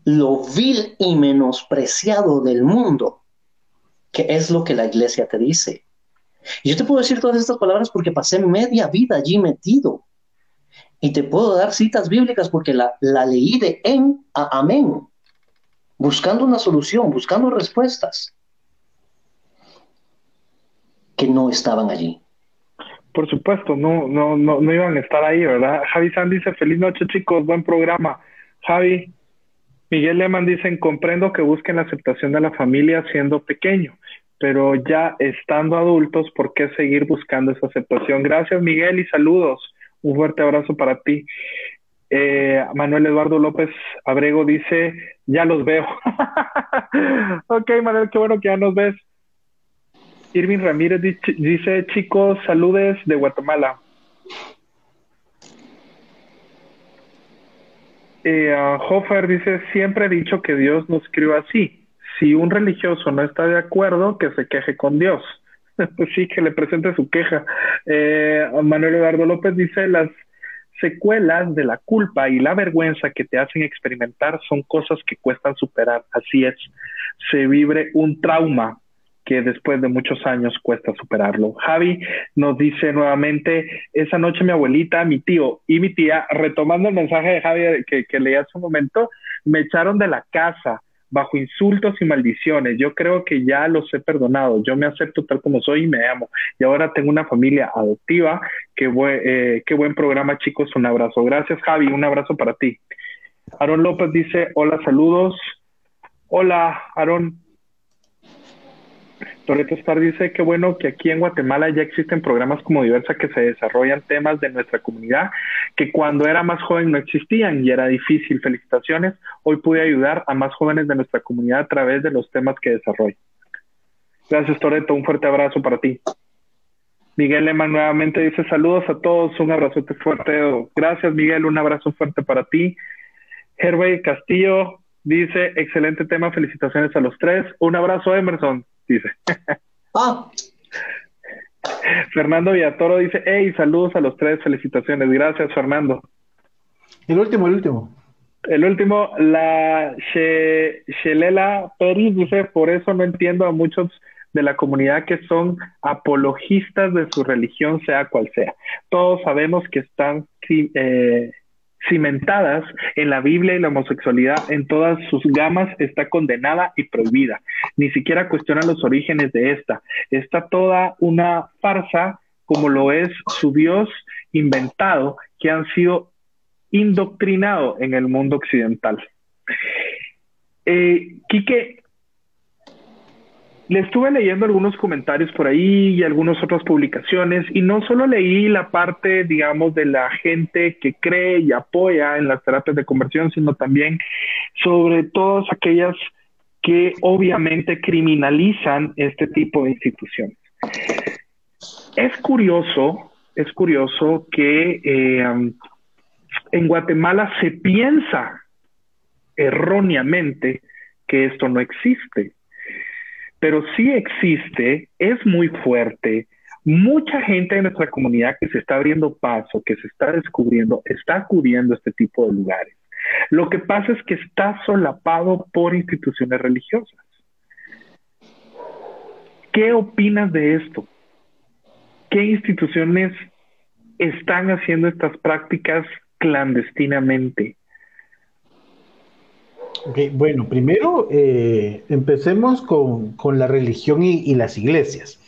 lo vil y menospreciado del mundo, que es lo que la iglesia te dice. Yo te puedo decir todas estas palabras porque pasé media vida allí metido. Y te puedo dar citas bíblicas porque la, la leí de en a amén, buscando una solución, buscando respuestas que no estaban allí. Por supuesto, no, no, no, no iban a estar ahí, ¿verdad? Javi San dice, feliz noche chicos, buen programa. Javi, Miguel Lehmann dicen, comprendo que busquen la aceptación de la familia siendo pequeño pero ya estando adultos, ¿por qué seguir buscando esa aceptación? Gracias, Miguel, y saludos. Un fuerte abrazo para ti. Eh, Manuel Eduardo López Abrego dice, ya los veo. ok, Manuel, qué bueno que ya nos ves. Irving Ramírez dice, chicos, saludes de Guatemala. Eh, Hofer dice, siempre he dicho que Dios nos crió así si un religioso no está de acuerdo, que se queje con Dios. pues sí, que le presente su queja. Eh, Manuel Eduardo López dice, las secuelas de la culpa y la vergüenza que te hacen experimentar son cosas que cuestan superar. Así es, se vibre un trauma que después de muchos años cuesta superarlo. Javi nos dice nuevamente, esa noche mi abuelita, mi tío y mi tía, retomando el mensaje de Javi que, que leí hace un momento, me echaron de la casa bajo insultos y maldiciones. Yo creo que ya los he perdonado. Yo me acepto tal como soy y me amo. Y ahora tengo una familia adoptiva. Qué buen, eh, qué buen programa, chicos. Un abrazo. Gracias, Javi. Un abrazo para ti. Aaron López dice, hola, saludos. Hola, Aaron. Toreto Star dice que bueno que aquí en Guatemala ya existen programas como Diversa que se desarrollan temas de nuestra comunidad que cuando era más joven no existían y era difícil. Felicitaciones. Hoy pude ayudar a más jóvenes de nuestra comunidad a través de los temas que desarrollo. Gracias, Toreto. Un fuerte abrazo para ti. Miguel Leman nuevamente dice saludos a todos, un abrazote fuerte. Gracias, Miguel, un abrazo fuerte para ti. Herway Castillo dice excelente tema, felicitaciones a los tres. Un abrazo, Emerson dice. Ah, Fernando Villatoro dice, hey, saludos a los tres, felicitaciones. Gracias, Fernando. El último, el último. El último, la She- Shelela Pérez dice, por eso no entiendo a muchos de la comunidad que son apologistas de su religión, sea cual sea. Todos sabemos que están eh, cimentadas en la Biblia y la homosexualidad en todas sus gamas está condenada y prohibida. Ni siquiera cuestionan los orígenes de esta. Está toda una farsa como lo es su Dios inventado que han sido indoctrinado en el mundo occidental. Eh, Quique, le estuve leyendo algunos comentarios por ahí y algunas otras publicaciones y no solo leí la parte, digamos, de la gente que cree y apoya en las terapias de conversión, sino también sobre todas aquellas que obviamente criminalizan este tipo de instituciones. Es curioso, es curioso que eh, en Guatemala se piensa erróneamente que esto no existe, pero sí existe, es muy fuerte. Mucha gente de nuestra comunidad que se está abriendo paso, que se está descubriendo, está acudiendo a este tipo de lugares. Lo que pasa es que está solapado por instituciones religiosas. ¿Qué opinas de esto? ¿Qué instituciones están haciendo estas prácticas clandestinamente? Bueno, primero eh, empecemos con, con, la religión y, las iglesias.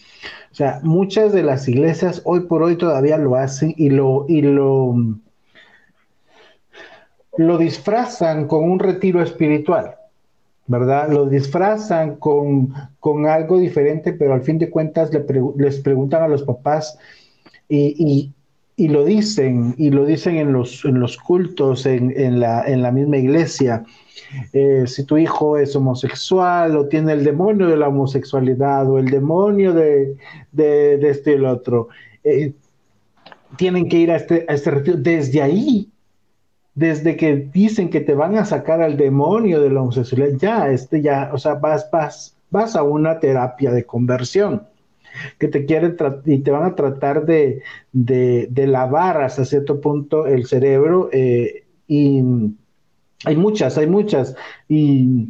O sea, muchas de las iglesias hoy por hoy todavía lo hacen y lo, y lo, lo disfrazan con un retiro espiritual, ¿verdad? Lo disfrazan con, con algo diferente, pero al fin de cuentas les preguntan a los papás y y lo dicen, y lo dicen en los, en los cultos, en, en, la, en la misma iglesia. Eh, si tu hijo es homosexual o tiene el demonio de la homosexualidad o el demonio de, de, de este y el otro, eh, tienen que ir a este, a este retiro. Desde ahí, desde que dicen que te van a sacar al demonio de la homosexualidad, ya, este ya, o sea, vas, vas, vas a una terapia de conversión que te quieren y te van a tratar de, de, lavar hasta cierto punto el cerebro eh, y hay muchas, hay muchas y,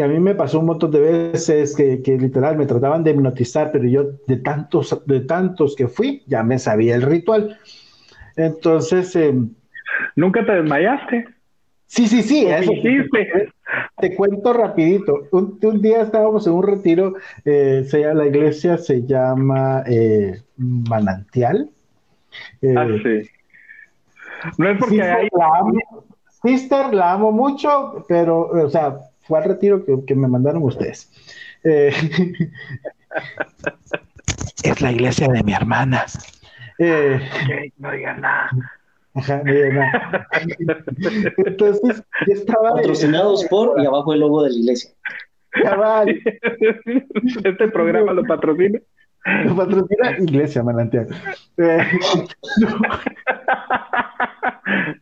a mí me pasó un montón de veces que, que, literal me trataban de hipnotizar, pero yo de tantos, de tantos que fui ya me sabía el ritual. Entonces... Eh, ¿Nunca te desmayaste? Sí, sí, sí. Eso, te, te cuento rapidito. Un, un, día estábamos en un retiro, eh, la iglesia se llama eh, Manantial. Eh, ah, sí. No es porque Sister, hay... la amo, Sister, la amo mucho, pero, o sea, fue al retiro que, que me mandaron ustedes. Eh, es la iglesia de mi hermana. Okay, no digan nada. Ajá, Entonces, yo estaba. Patrocinados por y abajo el logo de la iglesia. Cabal. Este programa lo patrocina. Lo patrocina Iglesia Manantial.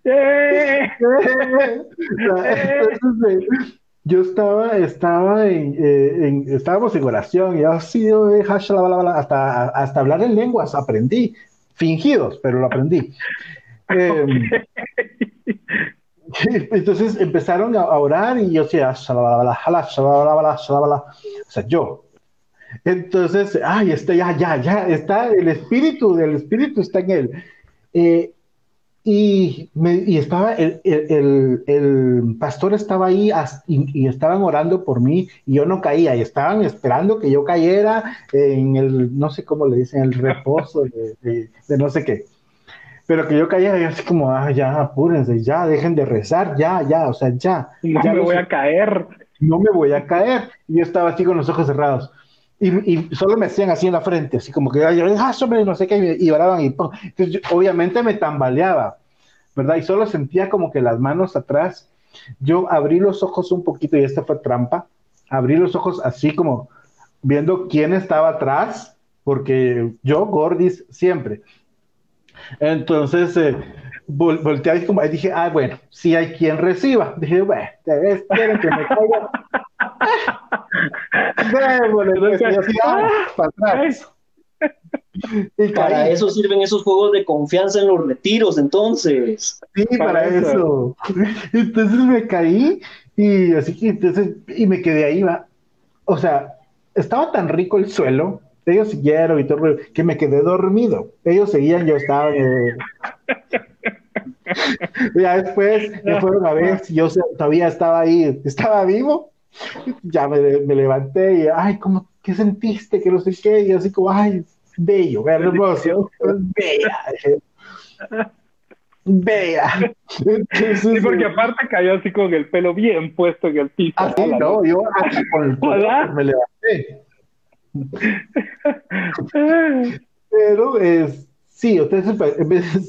Eh, eh, Entonces, eh, yo estaba, estaba en, eh, en, estábamos en oración y así, hasta, hasta hablar en lenguas aprendí, fingidos, pero lo aprendí. Eh, entonces empezaron a, orar y yo decía, o sea, yo. Entonces, ay, está ya, ya, ya, está el espíritu, el espíritu está en él. Eh, y, estaba, el, pastor estaba ahí y, y, estaban orando por mí y yo no caía y estaban esperando que yo cayera en el, no sé cómo le dicen, el reposo de, de, no sé qué. Pero que yo y así como, ah, ya, apúrense, ya, dejen de rezar, ya, ya, o sea, ya. No ya me voy a caer. No me voy a caer. Y yo estaba así con los ojos cerrados. Y, y, solo me hacían así en la frente, así como que, ah, no sé qué, y oraban y Entonces, obviamente me tambaleaba, ¿verdad? Y solo sentía como que las manos atrás. Yo abrí los ojos un poquito y esta fue trampa. Abrí los ojos así como viendo quién estaba atrás, porque yo, Gordis, siempre. Entonces, eh, volteé y como, ahí dije, ah, bueno, si hay quien reciba. Dije, bueno, esperen que me caiga. Y para eso sirven esos juegos de confianza en los retiros, entonces. Sí, para, eso. Entonces me caí y así que entonces, y me quedé ahí, va. O sea, estaba tan rico el suelo, ellos siguieron y todo, que me quedé dormido. Ellos seguían, yo estaba. Eh... ya después me fueron a ver si yo todavía estaba ahí, estaba vivo ya me, me, levanté y, ay, ¿cómo, ¿qué sentiste? Que no sé qué, y así como, ay, bello, hermoso, bella. Bella. sí, porque aparte cayó así con el pelo bien puesto en el piso. Así, no, yo así con el pelo me levanté. Pero es, sí, ustedes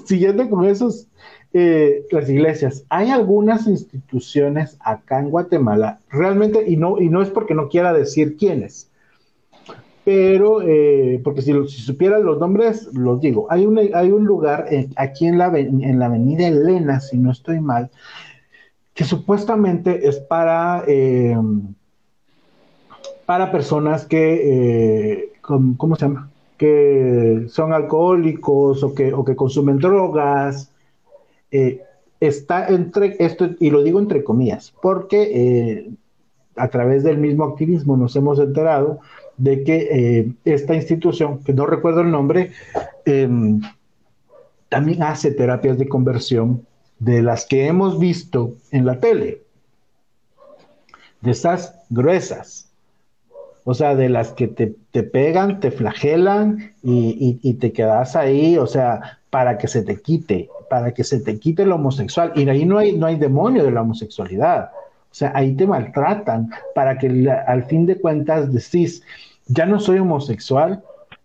siguiendo con esos eh, las iglesias. Hay algunas instituciones acá en Guatemala, realmente, y no, y no es porque no quiera decir quiénes, pero, eh, porque si, si supieran los nombres, los digo. Hay un, hay un lugar eh, aquí en la, en la avenida Elena, si no estoy mal, que supuestamente es para, para personas que, ¿cómo, se llama? Que son alcohólicos o que, o que consumen drogas. Eh, está entre esto, y lo digo entre comillas, porque eh, a través del mismo activismo nos hemos enterado de que eh, esta institución, que no recuerdo el nombre, em, también hace terapias de conversión de las que hemos visto en la tele, de esas gruesas, o sea, de las que te, pegan, te flagelan y, y, te quedas ahí, o sea, para que se te quite para que se te quite lo homosexual. Y ahí no hay, no hay demonio de la homosexualidad. O sea, ahí te maltratan para que al fin de cuentas decís, ya no soy homosexual,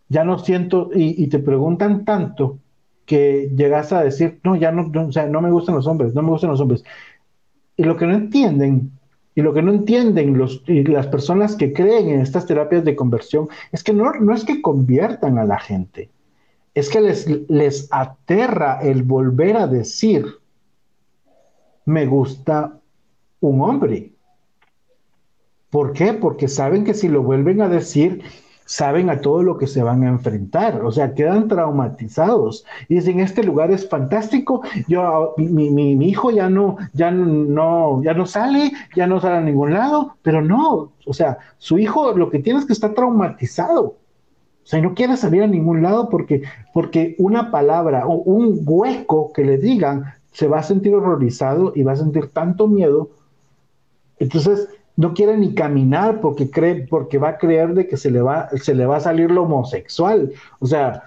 ya no siento, y, te preguntan tanto que llegas a decir, no, ya no, o sea, no me gustan los hombres, no me gustan los hombres. Y lo que no entienden, y lo que no entienden los, y las personas que creen en estas terapias de conversión, es que no, no es que conviertan a la gente, es que les, les aterra el volver a decir, me gusta un hombre. ¿Por qué? Porque saben que si lo vuelven a decir, saben a todo lo que se van a enfrentar, o sea, quedan traumatizados y dicen, este lugar es fantástico, yo, mi, mi, hijo ya no, ya no, ya no sale, ya no sale a ningún lado, pero no, o sea, su hijo lo que tiene es que está traumatizado, o sea, no quiere salir a ningún lado porque, porque una palabra o un hueco que le digan se va a sentir horrorizado y va a sentir tanto miedo. Entonces, no quiere ni caminar porque cree, porque va a creer de que se le va, se le va a salir lo homosexual. O sea,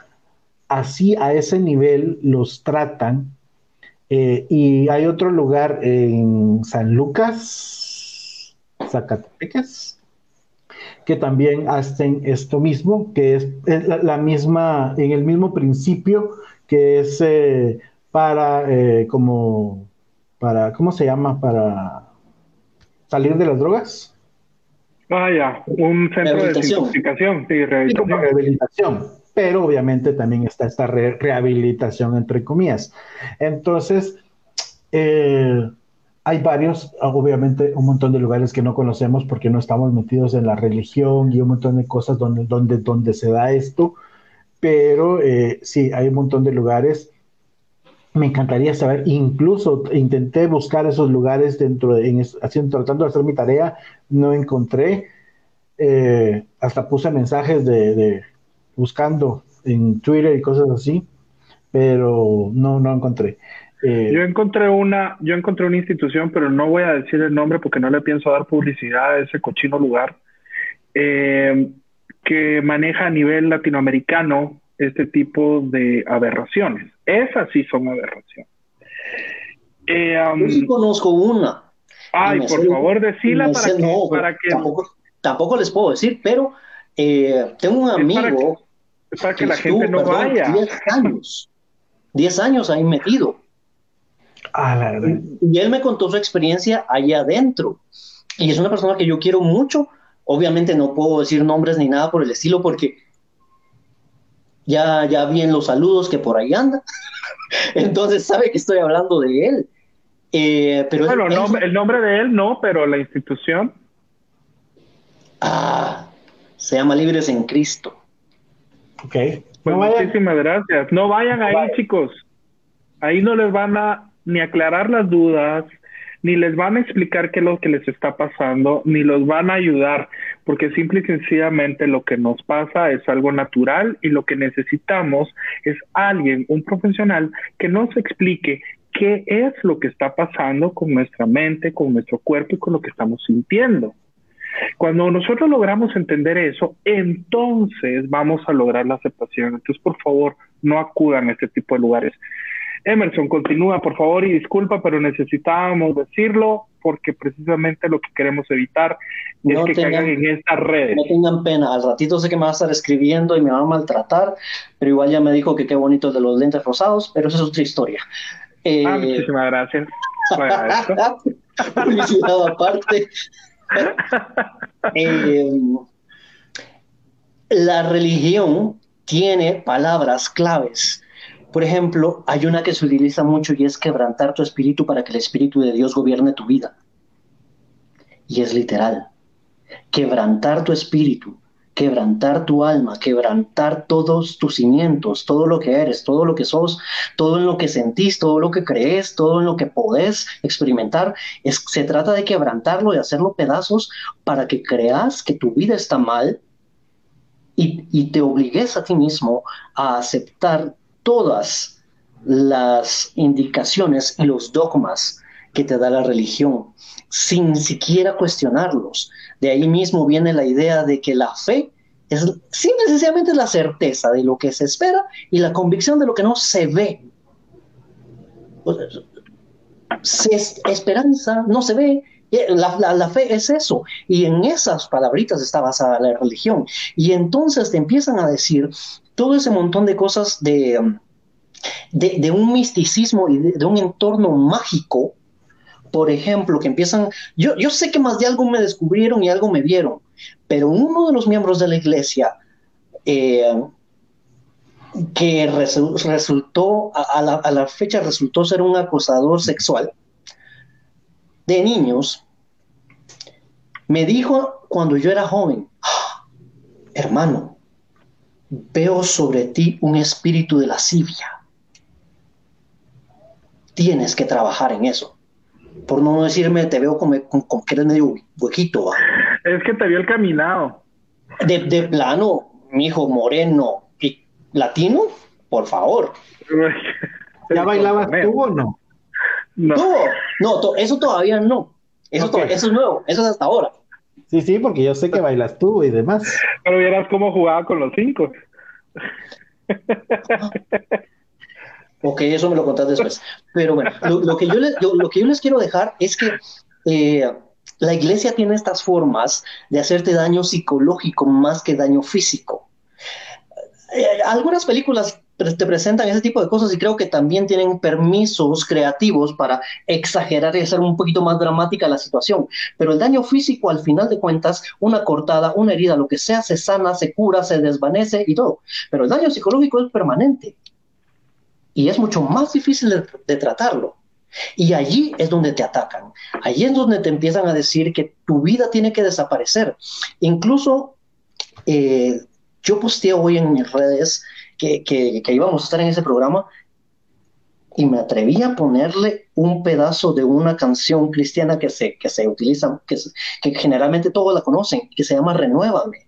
así a ese nivel los tratan. Eh, y hay otro lugar en San Lucas, Zacatecas, que también hacen esto mismo, que es, la, misma, en el mismo principio, que es eh, para, eh, como, para, ¿cómo se llama? Para salir de las drogas. Ah, ya, un centro de desintoxicación, sí, rehabilitación. rehabilitación. Pero obviamente también está esta rehabilitación, entre comillas. Entonces, eh, hay varios, obviamente, un montón de lugares que no conocemos porque no estamos metidos en la religión y un montón de cosas donde, donde, donde se da esto, pero eh, sí, hay un montón de lugares. Me encantaría saber, incluso intenté buscar esos lugares dentro de, haciendo, tratando de hacer mi tarea, no encontré, eh, hasta puse mensajes de, de buscando en Twitter y cosas así, pero no, no encontré. Eh, Yo encontré una, yo encontré una institución, pero no voy a decir el nombre porque no le pienso dar publicidad a ese cochino lugar, eh, que maneja a nivel latinoamericano este tipo de aberraciones. Esas sí son aberraciones. Eh, um, Yo sí conozco una. ay, por sé- favor, decila me para sé- que, no, para que, tampoco, tampoco les puedo decir, pero eh, tengo un Es para amigo para que la estuvo, gente no perdón, vaya. 10 años. 10 años ahí metido. ah, la verdad. Y él me contó su experiencia allá adentro. Y es una persona que yo quiero mucho. Obviamente no puedo decir nombres ni nada por el estilo porque ya, ya vi en los saludos que por ahí anda. Entonces sabe que estoy hablando de él. Eh, pero Bueno, él- no, el nombre de él no, pero la institución. Ah, se llama Libres en Cristo. Ok. Pues No vayan. muchísimas gracias. No vayan ahí, vayan. chicos. Ahí no les van a ni aclarar las dudas, ni les van a explicar qué es lo que les está pasando, ni los van a ayudar, porque simple y sencillamente lo que nos pasa es algo natural y lo que necesitamos es alguien, un profesional, que nos explique qué es lo que está pasando con nuestra mente, con nuestro cuerpo y con lo que estamos sintiendo. Cuando nosotros logramos entender eso, entonces vamos a lograr la aceptación. Entonces, por favor, no acudan a este tipo de lugares. Emerson, continúa, por favor, y disculpa, pero necesitábamos decirlo porque precisamente lo que queremos evitar es que tengan- caigan en estas redes. No tengan pena, al ratito sé que me va a estar escribiendo y me va a maltratar, pero igual ya me dijo que qué bonito de los lentes rosados, pero eso es otra historia. Eh, Ah, muchísimas gracias. Publicidad aparte. Eh, la religión tiene palabras claves. Por ejemplo, hay una que se utiliza mucho y es quebrantar tu espíritu para que el espíritu de Dios gobierne tu vida. Y es literal. Quebrantar tu espíritu, quebrantar tu alma, quebrantar todos tus cimientos, todo lo que eres, todo lo que sos, todo en lo que sentís, todo lo que crees, todo en lo que podés experimentar. Es, se trata de quebrantarlo y hacerlo pedazos para que creas que tu vida está mal y, y te obligues a ti mismo a aceptar todas las indicaciones y los dogmas que te da la religión, sin siquiera cuestionarlos. De ahí mismo viene la idea de que la fe es simple y sencillamente la certeza de lo que se espera y la convicción de lo que no se ve. Se es- esperanza no se ve. y La, la- la fe es eso. Y en esas palabritas está basada la religión. Y entonces te empiezan a decir todo ese montón de cosas de, um, de, un misticismo y de, un entorno mágico por ejemplo, que empiezan, yo, yo sé que más de algo me descubrieron y algo me vieron, pero uno de los miembros de la iglesia eh, que resu- resultó, a, a la, a la fecha resultó ser un acosador sexual de niños, me dijo cuando yo era joven, "Ah, hermano, veo sobre ti un espíritu de lascivia. Tienes que trabajar en eso por no decirme, te veo como, como- como que eres medio huequito, ¿va? Es que te vio el caminado. De, de plano, mi hijo moreno y latino, por favor. ¿Ya bailabas tú o no? No. No, no, to- eso todavía no. Eso, Ok. to- eso es nuevo, eso es hasta ahora. Sí, sí, porque yo sé que bailas tú y demás. Pero vieras cómo jugaba con los cinco. Ok, eso me lo contás después. Pero bueno, lo, lo que, yo les, yo- lo que yo les quiero dejar es que eh, la iglesia tiene estas formas de hacerte daño psicológico más que daño físico. Eh, algunas películas te presentan ese tipo de cosas y creo que también tienen permisos creativos para exagerar y hacer un poquito más dramática la situación. Pero el daño físico, al final de cuentas, una cortada, una herida, lo que sea, se sana, se cura, se desvanece y todo. Pero el daño psicológico es permanente y es mucho más difícil de, de tratarlo. Y allí es donde te atacan, allí es donde te empiezan a decir que tu vida tiene que desaparecer. Incluso eh, yo posteé hoy en mis redes que, que, que íbamos a estar en ese programa y me atreví a ponerle un pedazo de una canción cristiana que se, que se utiliza, que, se- que generalmente todos la conocen, que se llama Renuévame.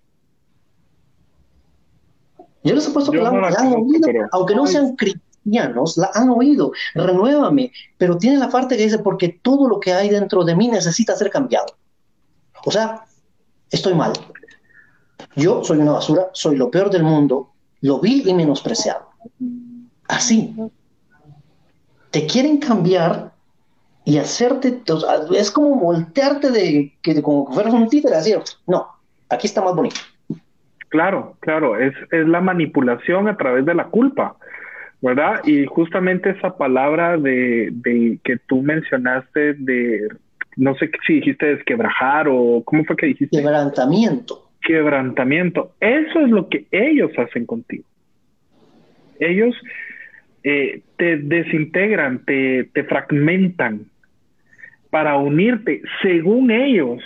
Yo les he puesto no palabras la de la conozco, vida, pero- aunque no sean cristianos la han oído, renuévame, pero tiene la parte que dice, porque todo lo que hay dentro de mí necesita ser cambiado. O sea, estoy mal. Yo soy una basura, soy lo peor del mundo, lo vil y menospreciado. Así. Te quieren cambiar y hacerte, es como voltearte de que como que fueras un títere, así, no, aquí está más bonito. Claro, claro, es, es la manipulación a través de la culpa, ¿verdad? Y justamente esa palabra de, de que tú mencionaste de, no sé si dijiste desquebrajar o cómo fue que dijiste. Quebrantamiento. Quebrantamiento. Eso es lo que ellos hacen contigo. Ellos eh, te desintegran, te, te fragmentan, para unirte, según ellos,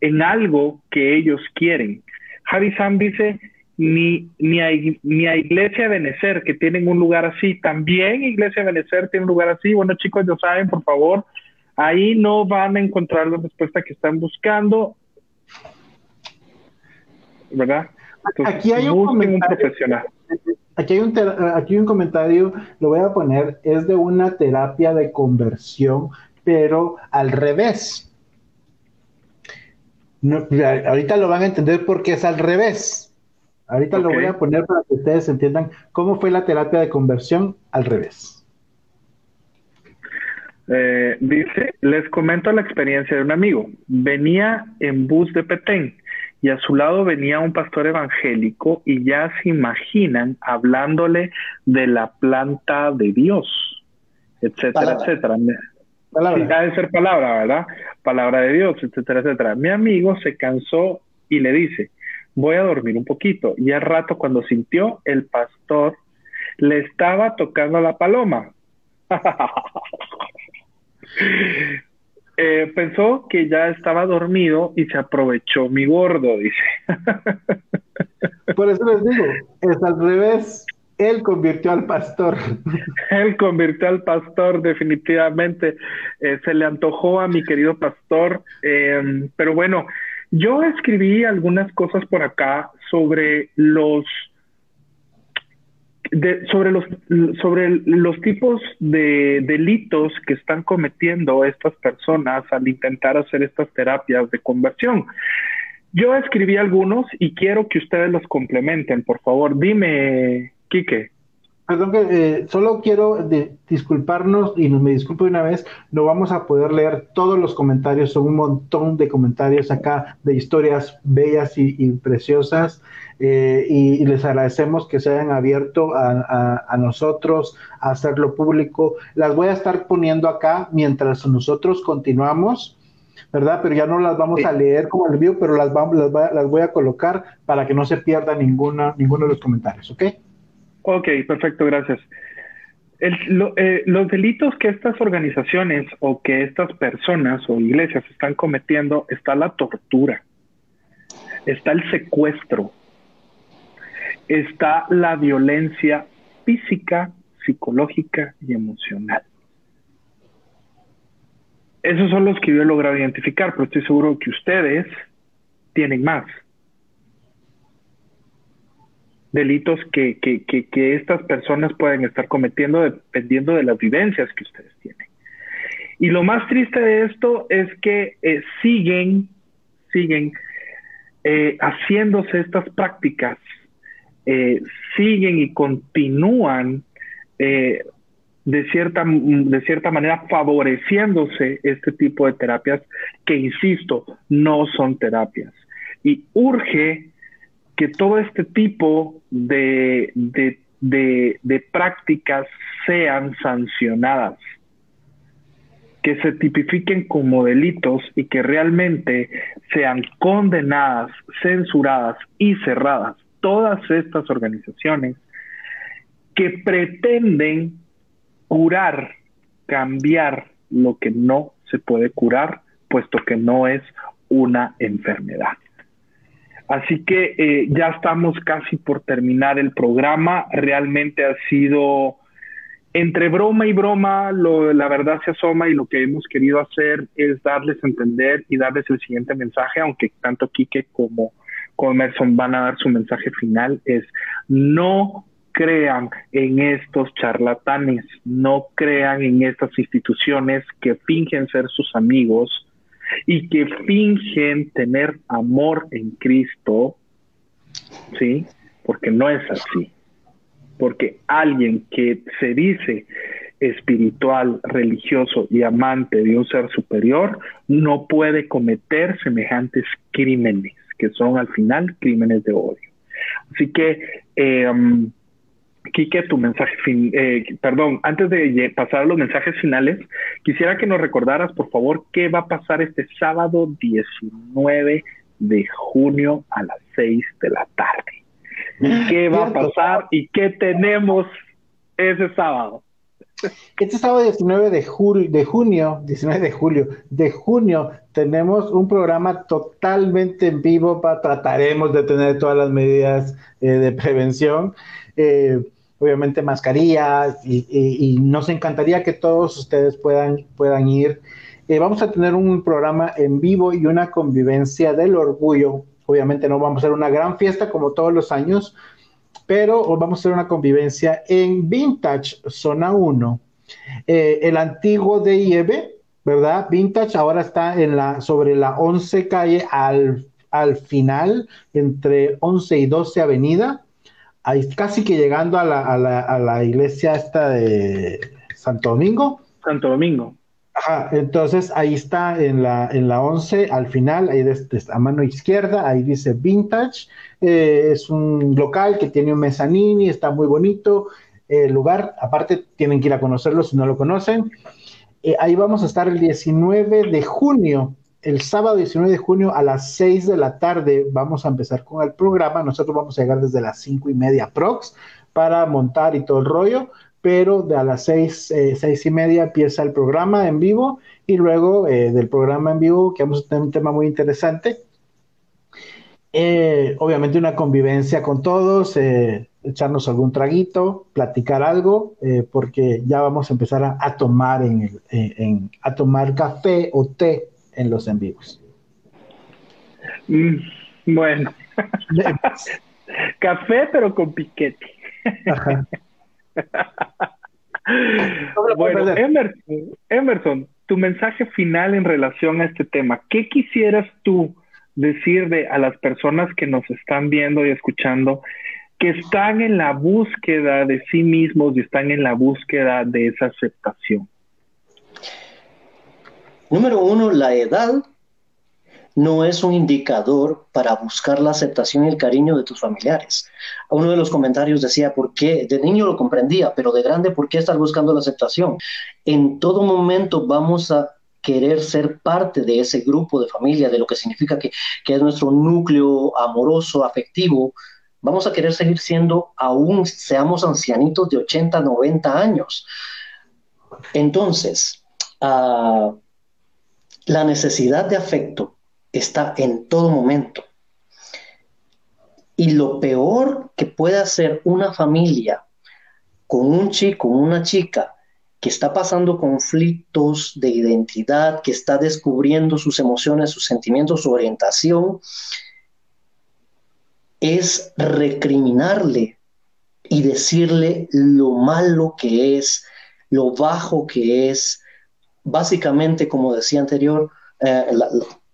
en algo que ellos quieren. Javi Sam dice, ni, ni, a, ni a Iglesia Benecer, que tienen un lugar así, también Iglesia Benecer tiene un lugar así. Bueno, chicos, ya saben, por favor, ahí no van a encontrar la respuesta que están buscando. ¿Verdad? aquí hay un, un profesional. Aquí hay, un aquí hay un comentario, lo voy a poner, es de una terapia de conversión pero al revés. ahorita lo van a entender porque es al revés. Ahorita lo voy a poner para que ustedes entiendan cómo fue la terapia de conversión al revés. Eh, dice, les comento la experiencia de un amigo. Venía en bus de Petén y a su lado venía un pastor evangélico y ya se imaginan hablándole de la planta de Dios, etcétera, etcétera. Palabra. de ser palabra, ¿verdad? Palabra de Dios, etcétera, etcétera. Mi amigo se cansó y le dice, voy a dormir un poquito. Y al rato cuando sintió, el pastor le estaba tocando la paloma. Eh, pensó que ya estaba dormido y se aprovechó mi gordo, dice. Por eso les digo, es al revés. Él convirtió al pastor. Él convirtió al pastor, definitivamente. Eh, se le antojó a mi querido pastor. Em, pero bueno, yo escribí algunas cosas por acá sobre los sobre los sobre los tipos de delitos que están cometiendo estas personas al intentar hacer estas terapias de conversión. Yo escribí algunos y quiero que ustedes los complementen, por favor. Dime, Quique. Perdón, que eh, solo quiero disculparnos y me disculpo de una vez, no vamos a poder leer todos los comentarios, son un montón de comentarios acá de historias bellas y, preciosas eh, y, les agradecemos que se hayan abierto a, nosotros a hacerlo público. Las voy a estar poniendo acá mientras nosotros continuamos. ¿verdad? Pero ya no las vamos a leer como el video, pero las, vamos, las, las voy a colocar para que no se pierda ninguna, ninguno de los comentarios, ¿ok? Ok, perfecto, gracias. Eh, los delitos que estas organizaciones o que estas personas o iglesias están cometiendo está la tortura, está el secuestro, está la violencia física, psicológica y emocional. Esos son los que yo he logrado identificar, pero estoy seguro que ustedes tienen más delitos que, que, que, estas personas pueden estar cometiendo dependiendo de las vivencias que ustedes tienen. Y lo más triste de esto es que eh, siguen, siguen eh, haciéndose estas prácticas, eh, siguen y continúan de, cierta, de cierta manera favoreciéndose este tipo de terapias que, insisto, no son terapias. Y urge que todo este tipo de, de, prácticas sean sancionadas, que se tipifiquen como delitos y que realmente sean condenadas, censuradas y cerradas todas estas organizaciones que pretenden curar, cambiar lo que no se puede curar, puesto que no es una enfermedad. Así que eh, ya estamos casi por terminar el programa. Realmente ha sido entre broma y broma, lo, la verdad se asoma y lo que hemos querido hacer es darles a entender y darles el siguiente mensaje, aunque tanto Quique como, como Emerson van a dar su mensaje final, es no crean en estos charlatanes, no crean en estas instituciones que fingen ser sus amigos y que fingen tener amor en Cristo, ¿sí? Porque no es así. Porque alguien que se dice espiritual, religioso y amante de un ser superior no puede cometer semejantes crímenes, que son al final crímenes de odio. Así que, eh, um, Quique, tu mensaje, fin eh, perdón, antes de pasar a los mensajes finales, quisiera que nos recordaras, por favor, qué va a pasar este sábado 19 de junio a las 6 de la tarde. ¿Qué va a pasar y qué tenemos ese sábado? Este sábado 19 de, julio, de junio, 19 de julio, de junio, tenemos un programa totalmente en vivo, para, trataremos de tener todas las medidas eh, de prevención, eh, obviamente mascarillas, y, nos encantaría que todos ustedes puedan, puedan ir. Eh, vamos a tener un programa en vivo y una convivencia del orgullo. Obviamente no vamos a hacer una gran fiesta como todos los años, pero vamos a hacer una convivencia en Vintage Zona 1. Eh, el antiguo DIEB, ¿verdad? Vintage ahora está en la, sobre la 11 calle al, al final, entre 11 y 12 avenida, ahí casi que llegando a la, a la, a la iglesia esta de Santo Domingo. Santo Domingo. Ajá, entonces ahí está en la, en la 11, al final, ahí a mano izquierda, ahí dice Vintage. Eh, es un local que tiene un mezanini, está muy bonito. El lugar, aparte, tienen que ir a conocerlo si no lo conocen. Eh, ahí vamos a estar el 19 de junio, el sábado 19 de junio a las 6 de la tarde. Vamos a empezar con el programa. Nosotros vamos a llegar desde las 5 y media prox para montar y todo el rollo pero de a las seis, eh, seis y media empieza el programa en vivo y luego eh, del programa en vivo, que vamos a tener un tema muy interesante, eh, obviamente una convivencia con todos, echarnos algún traguito, platicar algo, porque ya vamos a empezar a, tomar en, en, a tomar café o té en los en vivos. Mm, bueno, café pero con piquete. Bueno, Emerson, tu mensaje final en relación a este tema, ¿qué quisieras tú decirle a las personas que nos están viendo y escuchando que están en la búsqueda de sí mismos y están en la búsqueda de esa aceptación? Número uno, la edad no es un indicador para buscar la aceptación y el cariño de tus familiares. Uno de los comentarios decía, ¿por qué? De niño lo comprendía, pero de grande, ¿por qué estás buscando la aceptación? En todo momento vamos a querer ser parte de ese grupo de familia, de lo que significa que, que es nuestro núcleo amoroso, afectivo. Vamos a querer seguir siendo, aún seamos ancianitos de 80, 90 años. Entonces, uh, la necesidad de afecto está en todo momento. Y lo peor que puede hacer una familia con un chico, una chica que está pasando conflictos de identidad, que está descubriendo sus emociones, sus sentimientos, su orientación, es recriminarle y decirle lo malo que es, lo bajo que es. Básicamente, como decía anterior, eh,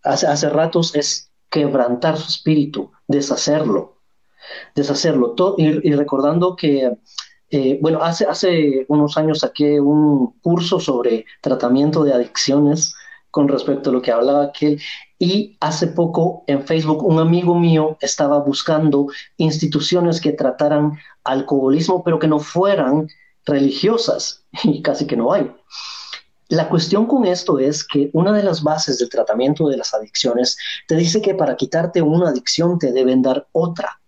hace, hace ratos es quebrantar su espíritu, deshacerlo, deshacerlo. Todo, y, recordando que, eh, bueno, hace, hace unos años saqué un curso sobre tratamiento de adicciones con respecto a lo que hablaba aquel. Y hace poco en Facebook un amigo mío estaba buscando instituciones que trataran alcoholismo, pero que no fueran religiosas, y casi que no hay. La cuestión con esto es que una de las bases del tratamiento de las adicciones te dice que para quitarte una adicción te deben dar otra.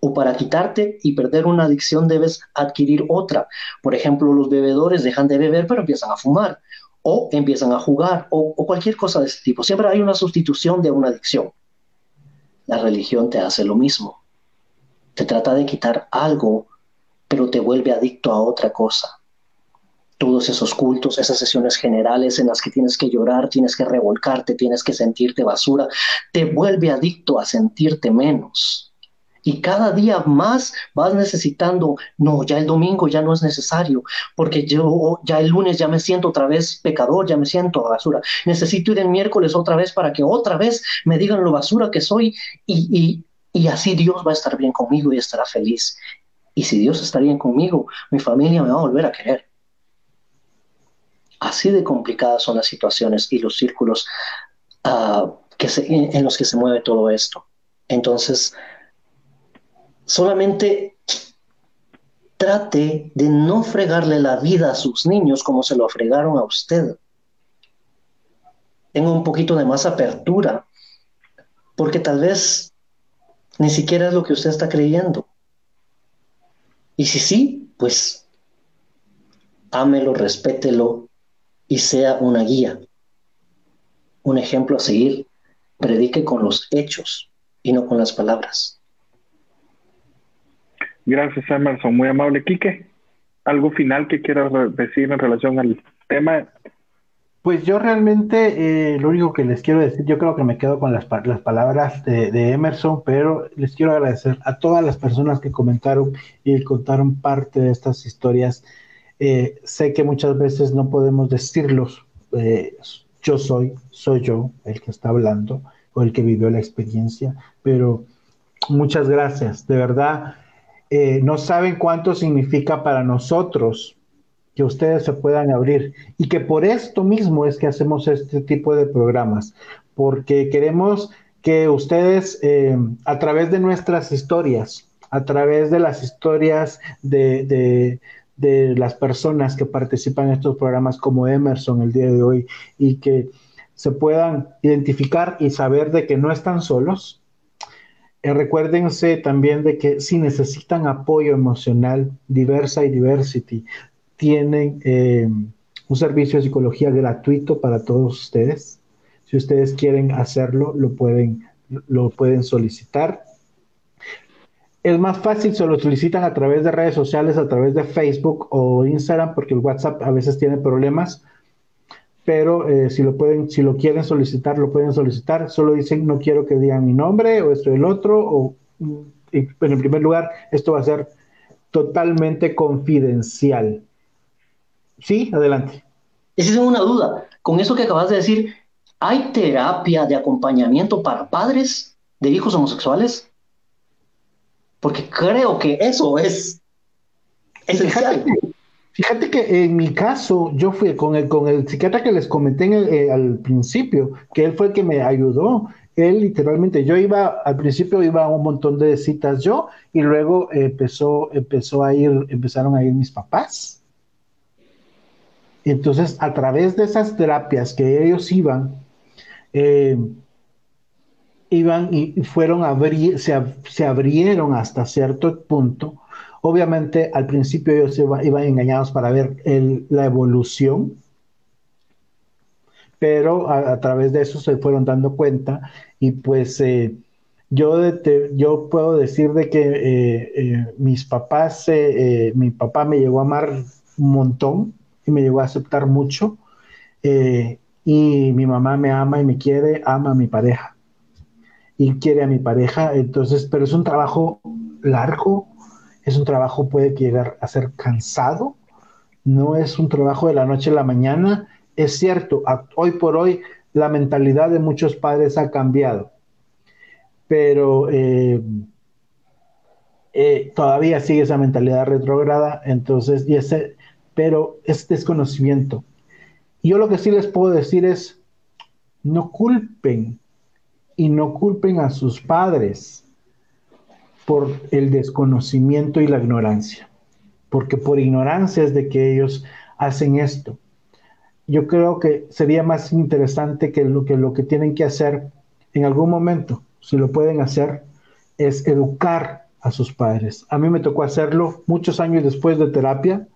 O para quitarte y perder una adicción debes adquirir otra. Por ejemplo, los bebedores dejan de beber pero empiezan a fumar o empiezan a jugar o, cualquier cosa de ese tipo. Siempre hay una sustitución de una adicción. La religión te hace lo mismo. Te trata de quitar algo, pero te vuelve adicto a otra cosa todos esos cultos, esas sesiones generales en las que tienes que llorar, tienes que revolcarte, tienes que sentirte basura, te vuelve adicto a sentirte menos. Y cada día más vas necesitando, no, ya el domingo ya no es necesario, porque yo ya el lunes ya me siento otra vez pecador, ya me siento basura. Necesito ir el miércoles otra vez para que otra vez me digan lo basura que soy y, y así Dios va a estar bien conmigo y estará feliz. Y si Dios está bien conmigo, mi familia me va a volver a querer. Así de complicadas son las situaciones y los círculos que en los que se mueve todo esto. Entonces, solamente trate de no fregarle la vida a sus niños como se lo fregaron a usted. Tenga un poquito de más apertura, porque tal vez ni siquiera es lo que usted está creyendo. Y si sí, pues ámelo, respételo y sea una guía, un ejemplo a seguir. Predique con los hechos y no con las palabras. Gracias, Emerson. Muy amable. Quique, ¿algo final que quieras decir en relación al tema? Pues yo realmente eh, lo único que les quiero decir, yo creo que me quedo con las, las palabras de, Emerson, pero les quiero agradecer a todas las personas que comentaron y contaron parte de estas historias. Eh, sé que muchas veces no podemos decirlos, eh, yo soy, soy yo el que está hablando o el que vivió la experiencia, pero muchas gracias, de verdad. Eh, no saben cuánto significa para nosotros que ustedes se puedan abrir y que por esto mismo es que hacemos este tipo de programas, porque queremos que ustedes a través de nuestras historias, a través de las historias de las personas que participan en estos programas como Emerson el día de hoy y que se puedan identificar y saber de que no están solos, eh, recuérdense también de que si necesitan apoyo emocional, Diversa y Diversity tienen eh, un servicio de psicología gratuito para todos ustedes. Si ustedes quieren hacerlo, lo pueden, lo pueden solicitar. Es más fácil, se lo solicitan a través de redes sociales, a través de Facebook o Instagram, porque el WhatsApp a veces tiene problemas pero eh, si lo pueden, si lo quieren solicitar, lo pueden solicitar. Solo dicen no quiero que digan mi nombre o esto el otro. O en primer lugar, esto va a ser totalmente confidencial. Sí, adelante. Esa es una duda. Con eso que acabas de decir, ¿hay terapia de acompañamiento para padres de hijos homosexuales? Porque creo que eso es esencial. Fíjate que en mi caso, yo fui con el, con el psiquiatra que les comenté eh, al principio, que él fue el que me ayudó. Él literalmente, yo iba, al principio iba a un montón de citas yo, y luego empezó, empezó a ir, empezaron a ir mis papás. Entonces, a través de esas terapias que ellos iban, eh, iban y fueron a abrir, se, se abrieron hasta cierto punto. Obviamente al principio ellos iban engañados para ver la evolución, pero a, través de eso se fueron dando cuenta y pues eh, yo, yo puedo decir de que eh, eh, mis papás, mi papá me llegó a amar un montón y me llegó a aceptar mucho y mi mamá me ama y me quiere, ama a mi pareja y quiere a mi pareja, entonces, pero es un trabajo largo, es un trabajo puede llegar a ser cansado, no es un trabajo de la noche a la mañana. Es cierto, hoy por hoy la mentalidad de muchos padres ha cambiado, pero eh, eh, todavía sigue esa mentalidad retrógrada, entonces, y ese, pero es desconocimiento. Yo lo que sí les puedo decir es, no culpen y no culpen a sus padres por el desconocimiento y la ignorancia, porque por ignorancia es de que ellos hacen esto. Yo creo que sería más interesante que lo que, lo que tienen que hacer en algún momento, si lo pueden hacer, es educar a sus padres. A mí me tocó hacerlo muchos años después de terapia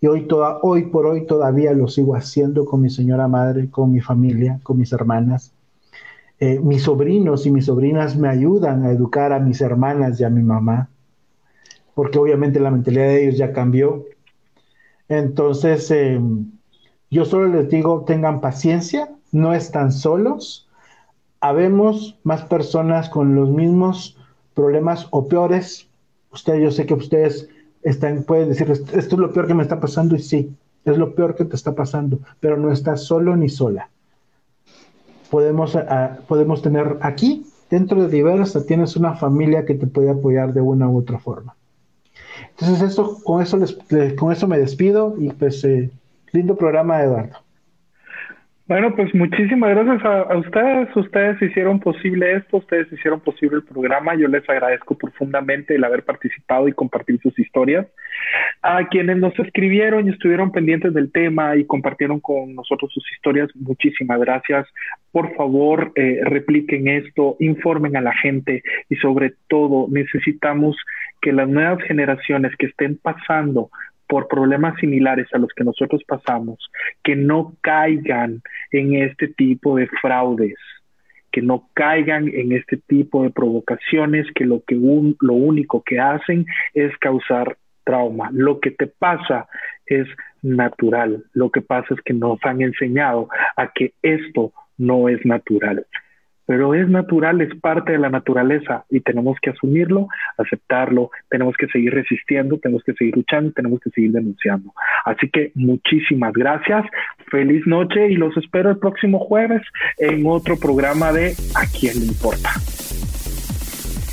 y hoy, toda, hoy por hoy todavía lo sigo haciendo con mi señora madre, con mi familia, con mis hermanas. Eh, mis sobrinos y mis sobrinas me ayudan a educar a mis hermanas y a mi mamá, porque obviamente la mentalidad de ellos ya cambió. Entonces, eh, yo solo les digo, tengan paciencia, no están solos. Habemos más personas con los mismos problemas o peores. Usted, yo sé que ustedes están, pueden decir, esto es lo peor que me está pasando y sí, es lo peor que te está pasando, pero no estás solo ni sola. Podemos, podemos tener aquí, dentro de Diversa, tienes una familia que te puede apoyar de una u otra forma. Entonces, eso, con, eso les, con eso me despido y pues eh, lindo programa, Eduardo. Bueno, pues muchísimas gracias a, ustedes. Ustedes hicieron posible esto, ustedes hicieron posible el programa. Yo les agradezco profundamente el haber participado y compartir sus historias. A quienes nos escribieron y estuvieron pendientes del tema y compartieron con nosotros sus historias, muchísimas gracias. Por favor, eh, repliquen esto, informen a la gente y sobre todo necesitamos que las nuevas generaciones que estén pasando por problemas similares a los que nosotros pasamos, que no caigan en este tipo de fraudes, que no caigan en este tipo de provocaciones que lo que lo único que hacen es causar trauma. Lo que te pasa es natural. Lo que pasa es que nos han enseñado a que esto no es natural pero es natural, es parte de la naturaleza y tenemos que asumirlo, aceptarlo, tenemos que seguir resistiendo, tenemos que seguir luchando, tenemos que seguir denunciando. Así que muchísimas gracias, feliz noche y los espero el próximo jueves en otro programa de A quién le importa.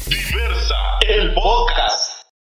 Diversa, el